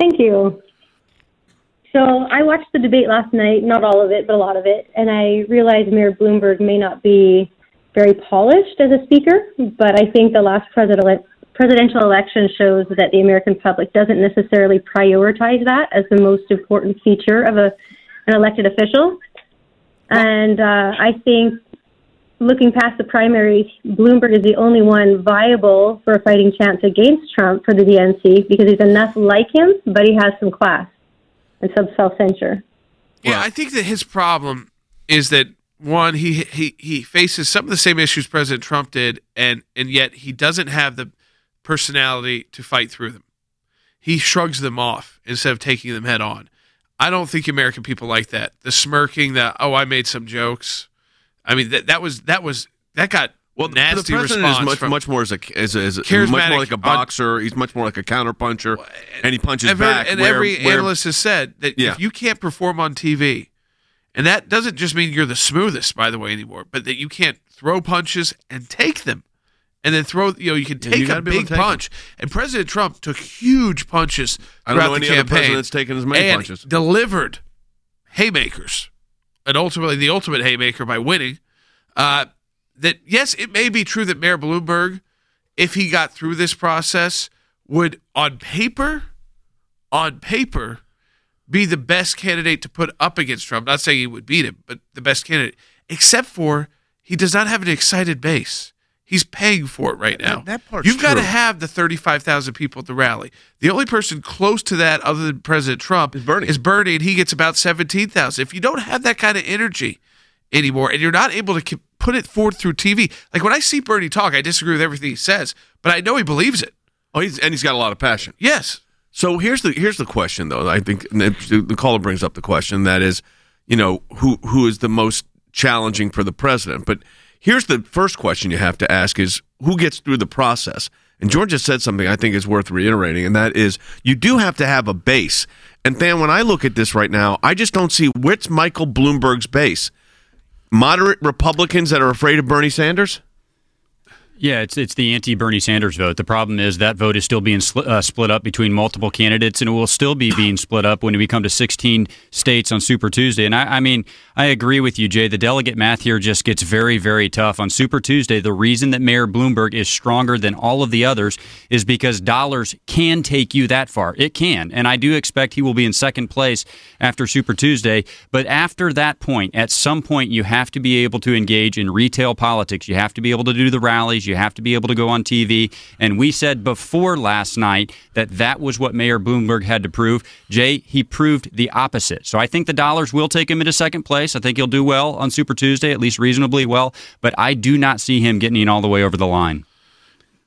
Thank you. So I watched the debate last night, not all of it, but a lot of it, and I realized Mayor Bloomberg may not be very polished as a speaker, but I think the last president, presidential election shows that the American public doesn't necessarily prioritize that as the most important feature of a, an elected official. And uh, I think looking past the primaries, Bloomberg is the only one viable for a fighting chance against Trump for the DNC because he's enough like him, but he has some class and some self censure. Yeah, I think that his problem is that one, he he he faces some of the same issues President Trump did, and and yet he doesn't have the personality to fight through them. He shrugs them off instead of taking them head on. I don't think American people like that. The smirking, the oh, I made some jokes. I mean that that was that was that got well nasty the president response is much from much more as a as, a, as a- much more like a boxer. He's much more like a counterpuncher, and he punches Every- back. and where- every where- analyst has said that Yeah. if you can't perform on TV, and that doesn't just mean you're the smoothest, by the way, anymore, but that you can't throw punches and take them, and then throw. You know, you can Yeah, you take a big take punch. And President Trump took huge punches I don't throughout know the any campaign. that's taken as many and punches. Delivered haymakers, and ultimately the ultimate haymaker by winning. Uh, that yes, it may be true that Mayor Bloomberg, if he got through this process, would on paper, on paper, be the best candidate to put up against Trump. Not saying he would beat him, but the best candidate. Except for he does not have an excited base. He's paying for it right now. that part's You've got to have the 35,000 people at the rally. The only person close to that other than President Trump is Bernie. Is Bernie, and he gets about 17,000. If you don't have that kind of energy anymore, and you're not able to put it forth through TV, like when I see Bernie talk, I disagree with everything he says, but I know he believes it. Oh, he's and he's got a lot of passion. Yes. So here's the here's the question though. I think the caller brings up the question that is, you know, who who is the most challenging for the president? But here's the first question you have to ask is who gets through the process? And George just said something I think is worth reiterating, and that is you do have to have a base. And Thann, when I look at this right now, I just don't see what's Michael Bloomberg's base. Moderate Republicans that are afraid of Bernie Sanders? Yeah, it's it's the anti Bernie Sanders vote. The problem is that vote is still being sli- uh, split up between multiple candidates, and it will still be being split up when we come to 16 states on Super Tuesday. And I, I mean, I agree with you, Jay. The delegate math here just gets very, very tough on Super Tuesday. The reason that Mayor Bloomberg is stronger than all of the others is because dollars can take you that far. It can, and I do expect he will be in second place after Super Tuesday. But after that point, at some point, you have to be able to engage in retail politics. You have to be able to do the rallies. You have to be able to go on TV. And we said before last night that that was what Mayor Bloomberg had to prove. Jay, he proved the opposite. So I think the dollars will take him into second place. I think he'll do well on Super Tuesday, at least reasonably well. But I do not see him getting in all the way over the line.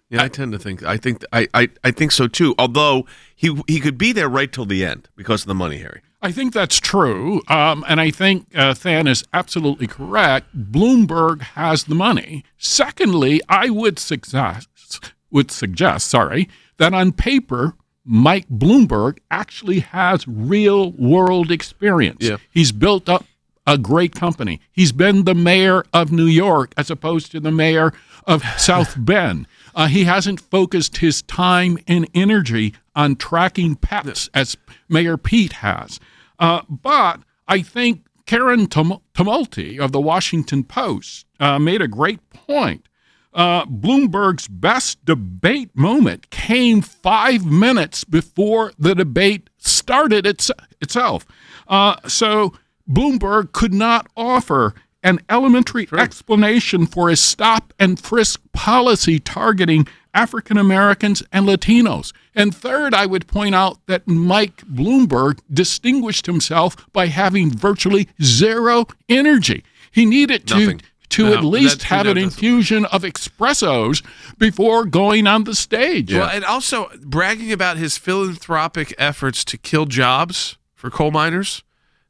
Yeah, I tend to think I think I, I, I think so too. Although he he could be there right till the end because of the money, Harry. I think that's true. Um, and I think uh, Thann is absolutely correct. Bloomberg has the money. Secondly, I would suggest, would suggest, sorry, that on paper, Mike Bloomberg actually has real world experience. Yeah. He's built up a great company. He's been the mayor of New York as opposed to the mayor of South Bend. Uh, he hasn't focused his time and energy on tracking pets as Mayor Pete has. Uh, but I think Karen Tum- Tumulty of the Washington Post uh, made a great point. Uh, Bloomberg's best debate moment came five minutes before the debate started its- itself. Uh, so Bloomberg could not offer an elementary explanation for his stop and frisk policy targeting African Americans and Latinos. And third, I would point out that Mike Bloomberg distinguished himself by having virtually zero energy. He needed to. Nothing. To No, at least have an infusion of espressos before going on the stage. Well, and also bragging about his philanthropic efforts to kill jobs for coal miners.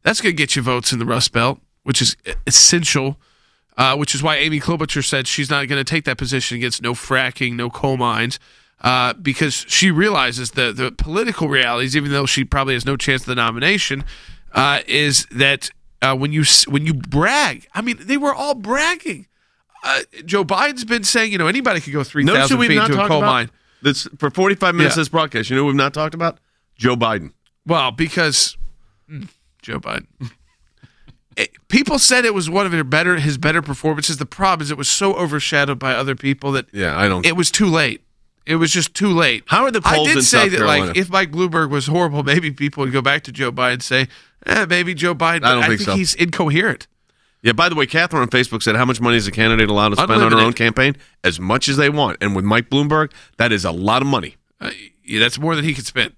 That's going to get you votes in the Rust Belt, which is essential. Uh, which is why Amy Klobuchar said she's not going to take that position against no fracking, no coal mines, uh, because she realizes the the political realities. Even though she probably has no chance of the nomination, uh, is that uh, when you when you brag, I mean, they were all bragging. Uh, Joe Biden's been saying, you know, anybody could go three Notice we've feet not to a coal about mine. this for 45 minutes. Yeah. This broadcast. You know, we've not talked about Joe Biden. Well, because mm, Joe Biden. It- people said it was one of their better his better performances. The problem is it was so overshadowed by other people that Yeah, I don't. it was too late. It was just too late. How are the polls I did say South that Carolina? like if Mike Bloomberg was horrible, maybe people would go back to Joe Biden and say, eh, maybe Joe Biden. I don't think think so. he's incoherent. Yeah. By the way, Catherine on Facebook said, "How much money is a candidate allowed to spend on her own campaign? As much as they want." And with Mike Bloomberg, that is a lot of money. Uh, yeah, that's more than he could spend.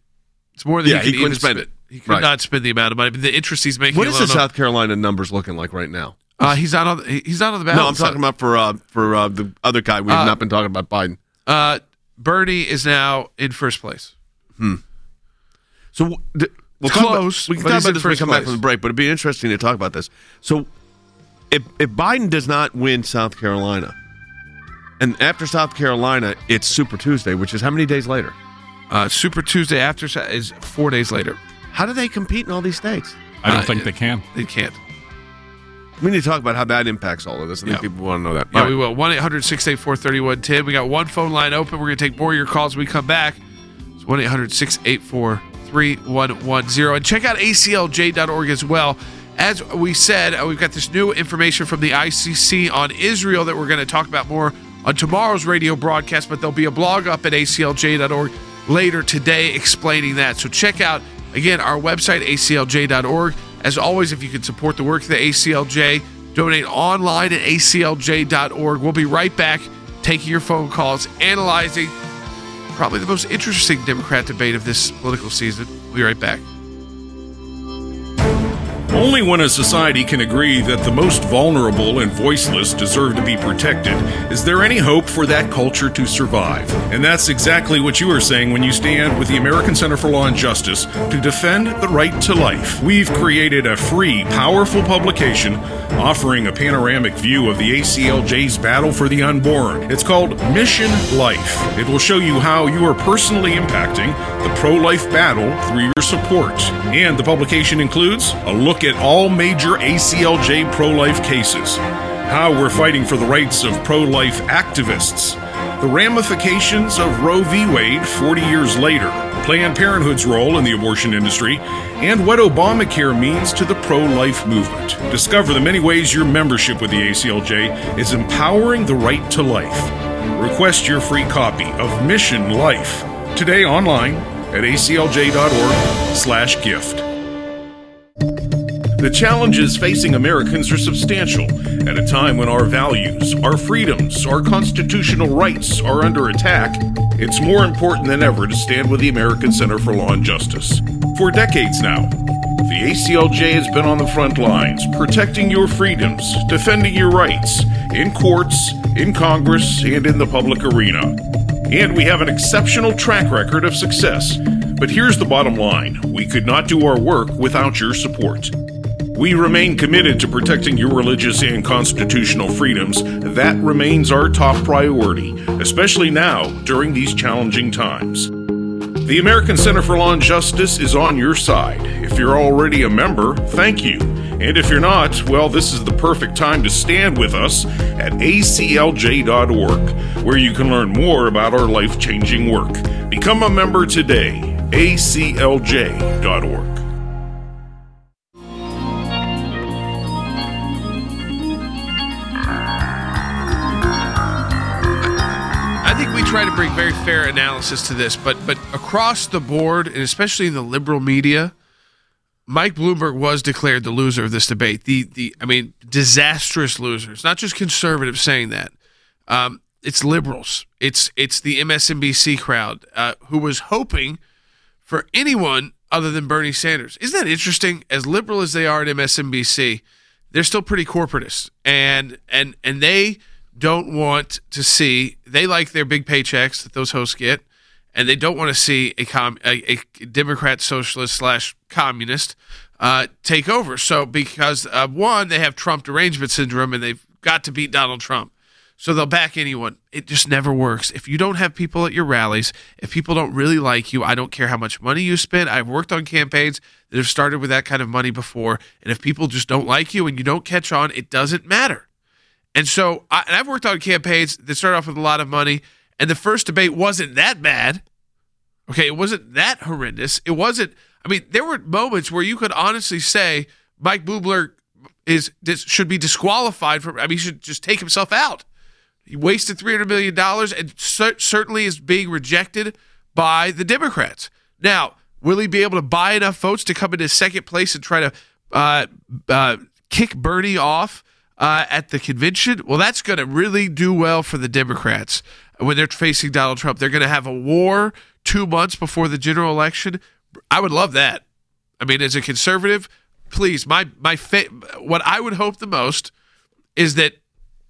It's more than Yeah, he, he could couldn't spend spend. it. He could Right. not spend the amount of money. But the interest he's making. What is the on- South Carolina numbers looking like right now? Uh, he's not on. The, he's not on the ballot. No, I'm talking about for uh, for uh, the other guy. We have Uh, not been talking about Biden. Uh, Bernie is now in first place. Hmm. So d- we'll talk about- close, we can talk about this when we come back from the break, but it'd be interesting to talk about this. So, if if Biden does not win South Carolina, and after South Carolina, it's Super Tuesday, which is how many days later? Uh, Super Tuesday after is four days later. How do they compete in all these states? I don't Uh, think they can. They can't. We need to talk about how that impacts all of this. I think Yeah. people want to know that. Yeah, All we will. 1 800 684 3110. We got one phone line open. We're going to take more of your calls when we come back. It's 1 800 684 3110. And check out aclj.org as well. As we said, uh, we've got this new information from the ICC on Israel that we're going to talk about more on tomorrow's radio broadcast, but there'll be a blog up at aclj.org later today explaining that. So check out, again, our website, aclj.org. As always, if you can support the work of the ACLJ, donate online at aclj.org. We'll be right back taking your phone calls, analyzing probably the most interesting Democrat debate of this political season. We'll be right back. Only when a society can agree that the most vulnerable and voiceless deserve to be protected is there any hope for that culture to survive. And that's exactly what you are saying when you stand with the American Center for Law and Justice to defend the right to life. We've created a free, powerful publication offering a panoramic view of the ACLJ's battle for the unborn. It's called Mission Life. It will show you how you are personally impacting the pro life battle through your support. And the publication includes a look at all major ACLJ pro life cases, how we're fighting for the rights of pro life activists, the ramifications of Roe v. Wade 40 years later, Planned Parenthood's role in the abortion industry, and what Obamacare means to the pro life movement. Discover the many ways your membership with the ACLJ is empowering the right to life. Request your free copy of Mission Life today online at aclj.org/slash gift. The challenges facing Americans are substantial at a time when our values, our freedoms, our constitutional rights are under attack. It's more important than ever to stand with the American Center for Law and Justice. For decades now, the ACLJ has been on the front lines, protecting your freedoms, defending your rights in courts, in Congress, and in the public arena. And we have an exceptional track record of success. But here's the bottom line we could not do our work without your support. We remain committed to protecting your religious and constitutional freedoms. That remains our top priority, especially now during these challenging times. The American Center for Law and Justice is on your side. If you're already a member, thank you. And if you're not, well, this is the perfect time to stand with us at aclj.org, where you can learn more about our life changing work. Become a member today aclj.org. fair analysis to this, but but across the board, and especially in the liberal media, Mike Bloomberg was declared the loser of this debate. The the I mean, disastrous losers. Not just conservatives saying that. Um, it's liberals. It's it's the MSNBC crowd uh, who was hoping for anyone other than Bernie Sanders. Isn't that interesting? As liberal as they are at MSNBC, they're still pretty corporatist, and and and they don't want to see. They like their big paychecks that those hosts get, and they don't want to see a com a, a Democrat socialist slash communist uh, take over. So because uh, one, they have Trump derangement syndrome, and they've got to beat Donald Trump. So they'll back anyone. It just never works. If you don't have people at your rallies, if people don't really like you, I don't care how much money you spend. I've worked on campaigns that have started with that kind of money before. And if people just don't like you and you don't catch on, it doesn't matter. And so I, and I've worked on campaigns that start off with a lot of money. And the first debate wasn't that bad. Okay. It wasn't that horrendous. It wasn't, I mean, there were moments where you could honestly say Mike Bloomberg is should be disqualified from, I mean, he should just take himself out. He wasted $300 million and cer- certainly is being rejected by the Democrats. Now, will he be able to buy enough votes to come into second place and try to uh, uh, kick Bernie off uh, at the convention? Well, that's going to really do well for the Democrats when they're facing Donald Trump. They're going to have a war two months before the general election. I would love that. I mean, as a conservative, please, my my fa- what I would hope the most is that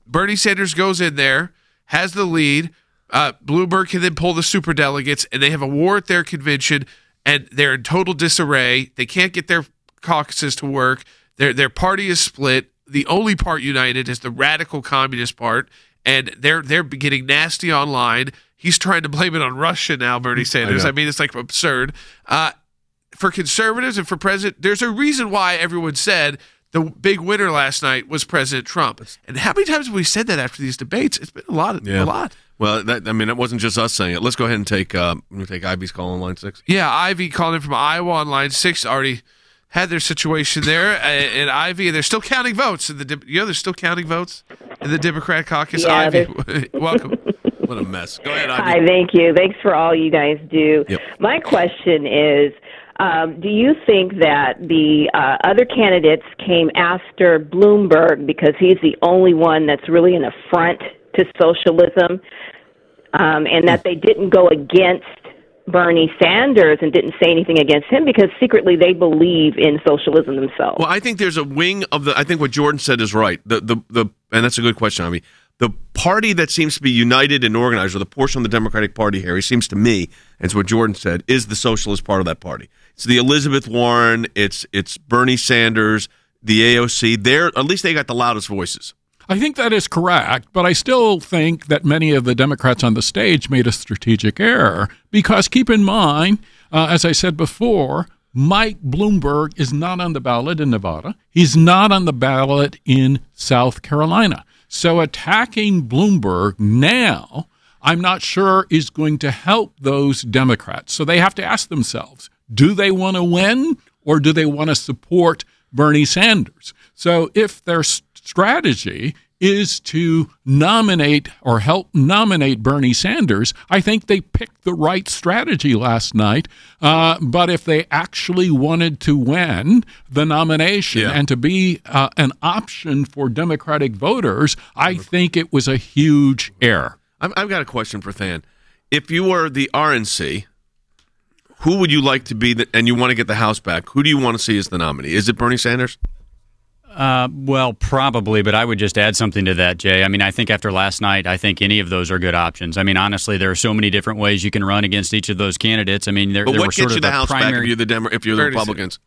Bernie Sanders goes in there, has the lead. Uh, Bloomberg can then pull the super delegates, and they have a war at their convention, and they're in total disarray. They can't get their caucuses to work. Their their party is split. The only part united is the radical communist part, and they're they're getting nasty online. He's trying to blame it on Russia now, Bernie Sanders. I, I mean, it's like absurd. Uh, for conservatives and for president, there's a reason why everyone said the big winner last night was President Trump. And how many times have we said that after these debates? It's been a lot. Yeah. A lot. Well, that, I mean, it wasn't just us saying it. Let's go ahead and take uh, take Ivy's call on line six. Yeah, Ivy calling in from Iowa on line six already had their situation there, uh, and Ivy, they're still counting votes. In the you know, they're still counting votes in the Democrat caucus. Yeah, Ivy, welcome. What a mess. Go ahead, Ivy. Hi, thank you. Thanks for all you guys do. Yep. My question is um, Do you think that the uh, other candidates came after Bloomberg because he's the only one that's really an affront to socialism um, and that they didn't go against Bernie Sanders and didn't say anything against him because secretly they believe in socialism themselves? Well, I think there's a wing of the. I think what Jordan said is right. The the the, and that's a good question, Ivy. The party that seems to be united and organized, or the portion of the Democratic Party here, it seems to me, and it's what Jordan said, is the socialist part of that party. It's the Elizabeth Warren. It's it's Bernie Sanders, the AOC. They're at least they got the loudest voices. I think that is correct, but I still think that many of the Democrats on the stage made a strategic error because keep in mind, uh, as I said before, Mike Bloomberg is not on the ballot in Nevada. He's not on the ballot in South Carolina. So attacking Bloomberg now, I'm not sure is going to help those Democrats. So they have to ask themselves do they want to win or do they want to support Bernie Sanders? So if their s- strategy is to nominate or help nominate Bernie Sanders, I think they picked the right strategy last night. Uh, but if they actually wanted to win the nomination Yeah. and to be uh, an option for Democratic voters, I think it was a huge error. I've, I've got a question for Thann. If you were the RNC, who would you like to be, the, and you want to get the House back? Who do you want to see as the nominee? Is it Bernie Sanders? Uh, well, probably, but I would just add something to that, Jay. I mean, I think after last night, I think any of those are good options. I mean, honestly, there are so many different ways you can run against each of those candidates. I mean, there, But there what were sort gets you of the a House back primary. if you're the Demo- if you're the Bernie Republicans?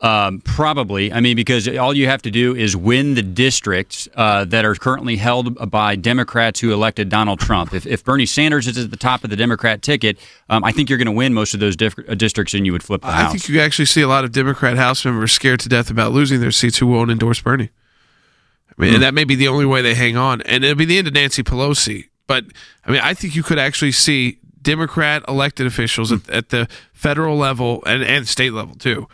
Um, probably. I mean, because all you have to do is win the districts uh, that are currently held by Democrats who elected Donald Trump. If, if Bernie Sanders is at the top of the Democrat ticket, um, I think you're going to win most of those dif- uh, districts and you would flip the I House. I think you actually see a lot of Democrat House members scared to death about losing their seats who won't endorse Bernie. I mean, Hmm. and that may be the only way they hang on, and it'll be the end of Nancy Pelosi. But I mean, I think you could actually see Democrat elected officials at, at the federal level and, and state level too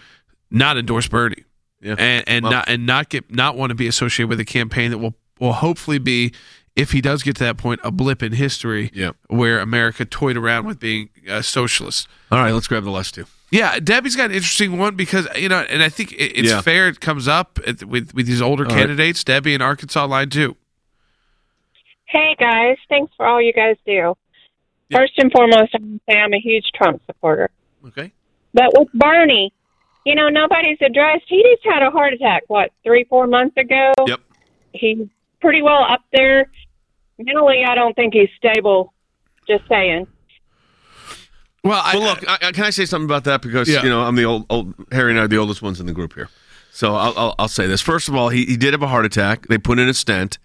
not endorse Bernie. Yeah. And and Well- not and not get not want to be associated with a campaign that will will hopefully be if he does get to that point a blip in history Yep. where America toyed around with being uh, socialist. All right, let's grab the last two. Yeah, Debbie's got an interesting one because you know, and I think it, it's Yeah. fair. It comes up at, with with these older All right. candidates. Debbie in Arkansas line two. Hey guys, thanks for all you guys do. First and foremost, I'm say I'm a huge Trump supporter. Okay. But with Bernie, you know, nobody's addressed. He just had a heart attack, what, three, four months ago? Yep. He's pretty well up there. Mentally, I don't think he's stable. Just saying. Well, I, look, I, I- can I say something about that because Yeah. you know I'm the old, old Harry and I are the oldest ones in the group here. So I'll, I'll, I'll say this. First of all, he, he did have a heart attack. They put in a stent,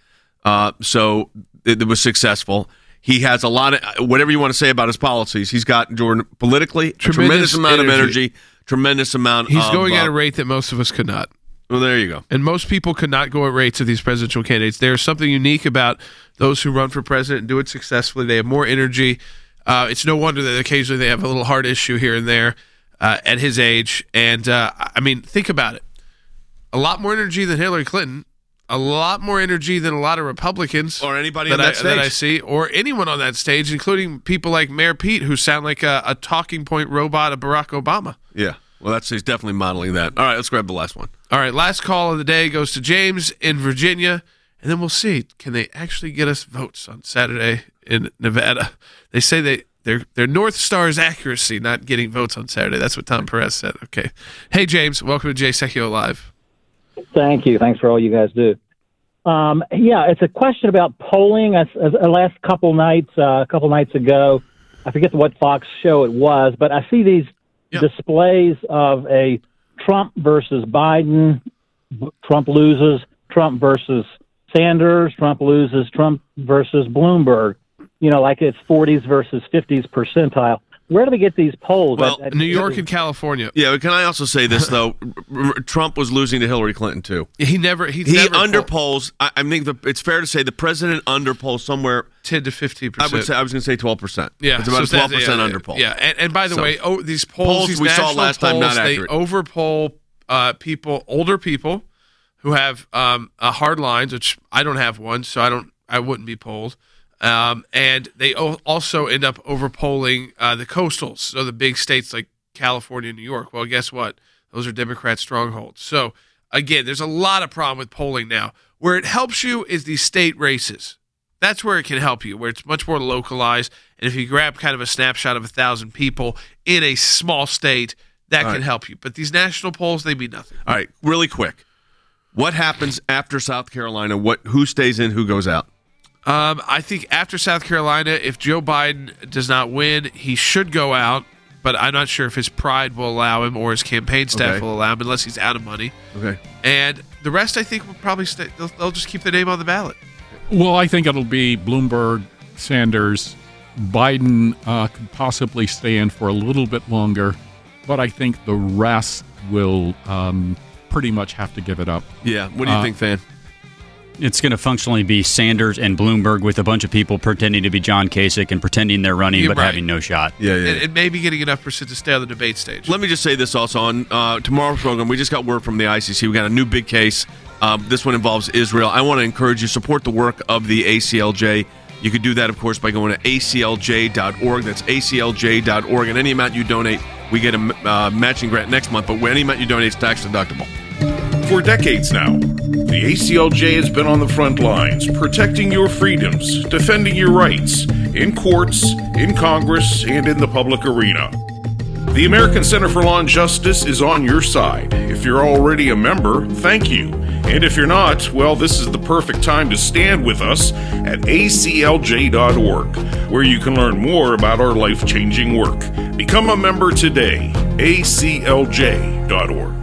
uh, so it, it was successful. He has a lot of whatever you want to say about his policies. He's got Jordan politically a Tremendous tremendous amount of energy. Tremendous amount. He's of, going at uh, a rate that most of us could not. Well, there you go. And most people could not go at rates of these presidential candidates. There's something unique about those who run for president and do it successfully. They have more energy. Uh, it's no wonder that occasionally they have a little heart issue here and there uh, at his age. And uh, I mean, think about it. A lot more energy than Hillary Clinton. A lot more energy than a lot of Republicans Or anybody that, on I, that that I see, or anyone on that stage, including people like Mayor Pete, who sound like a, a talking point robot of Barack Obama. Yeah. Well, that's he's definitely modeling that. All right, let's grab the last one. All right, last call of the day goes to James in Virginia, and then we'll see can they actually get us votes on Saturday in Nevada. They say they their their North Star is accuracy, not getting votes on Saturday. That's what Tom Perez said. Okay, hey James, welcome to Jay Sekulow Live. Thank you. Thanks for all you guys do. Um, yeah, it's a question about polling. As, as, uh, last couple nights, uh, a couple nights ago, I forget what Fox show it was, but I see these displays of a Trump versus Biden. Trump loses. Trump versus Sanders. Trump loses. Trump versus Bloomberg. You know, like it's 40s versus 50s percentile. Where do we get these polls? Well, I- I- New York and California. Yeah, but can I also say this though? R- r- Trump was losing to Hillary Clinton too. He never he, He never underpolls. I, I think the, it's fair to say the president under underpolls somewhere ten to fifteen I percent. would say I was going to say twelve percent. Yeah, it's about so twelve percent yeah, underpoll. Yeah, and, and by the So- way, oh, these polls, Polls these we saw national last time, polls, not they accurate. overpoll uh, people, older people who have um, uh, hard lines, which I don't have one, so I don't, I wouldn't be polled. Um, and they o- also end up overpolling uh, the coastals, so the big states like California and New York. Well, guess what? Those are Democrat strongholds. So again, there's a lot of problem with polling now. Where it helps you is these state races. That's where it can help you, where it's much more localized. And if you grab kind of a snapshot of a thousand people in a small state, that All can right. help you. But these national polls, they mean nothing. All right, really quick. What happens after South Carolina? What who stays in? Who goes out? Um, I think after South Carolina, if Joe Biden does not win, he should go out. But I'm not sure if his pride will allow him or his campaign staff Okay. will allow him, unless he's out of money. Okay. And the rest, I think, will probably stay. They'll, they'll just keep the name on the ballot. Well, I think it'll be Bloomberg, Sanders, Biden uh, could possibly stay in for a little bit longer, but I think the rest will um, pretty much have to give it up. Yeah. What do you Uh, think, Thann? It's going to functionally be Sanders and Bloomberg with a bunch of people pretending to be John Kasich and pretending they're running You're but right. having no shot. Yeah, yeah. And, and maybe getting enough percent to stay on the debate stage. Let me just say this also on uh, tomorrow's program. We just got word from the ICC. We got a new big case. Um, this one involves Israel. I want to encourage you support the work of the ACLJ. You could do that, of course, by going to aclj.org. That's aclj.org. And any amount you donate, we get a uh, matching grant next month. But any amount you donate is tax deductible. For decades now, the ACLJ has been on the front lines, protecting your freedoms, defending your rights in courts, in Congress, and in the public arena. The American Center for Law and Justice is on your side. If you're already a member, thank you. And if you're not, well, this is the perfect time to stand with us at aclj.org, where you can learn more about our life changing work. Become a member today. aclj.org.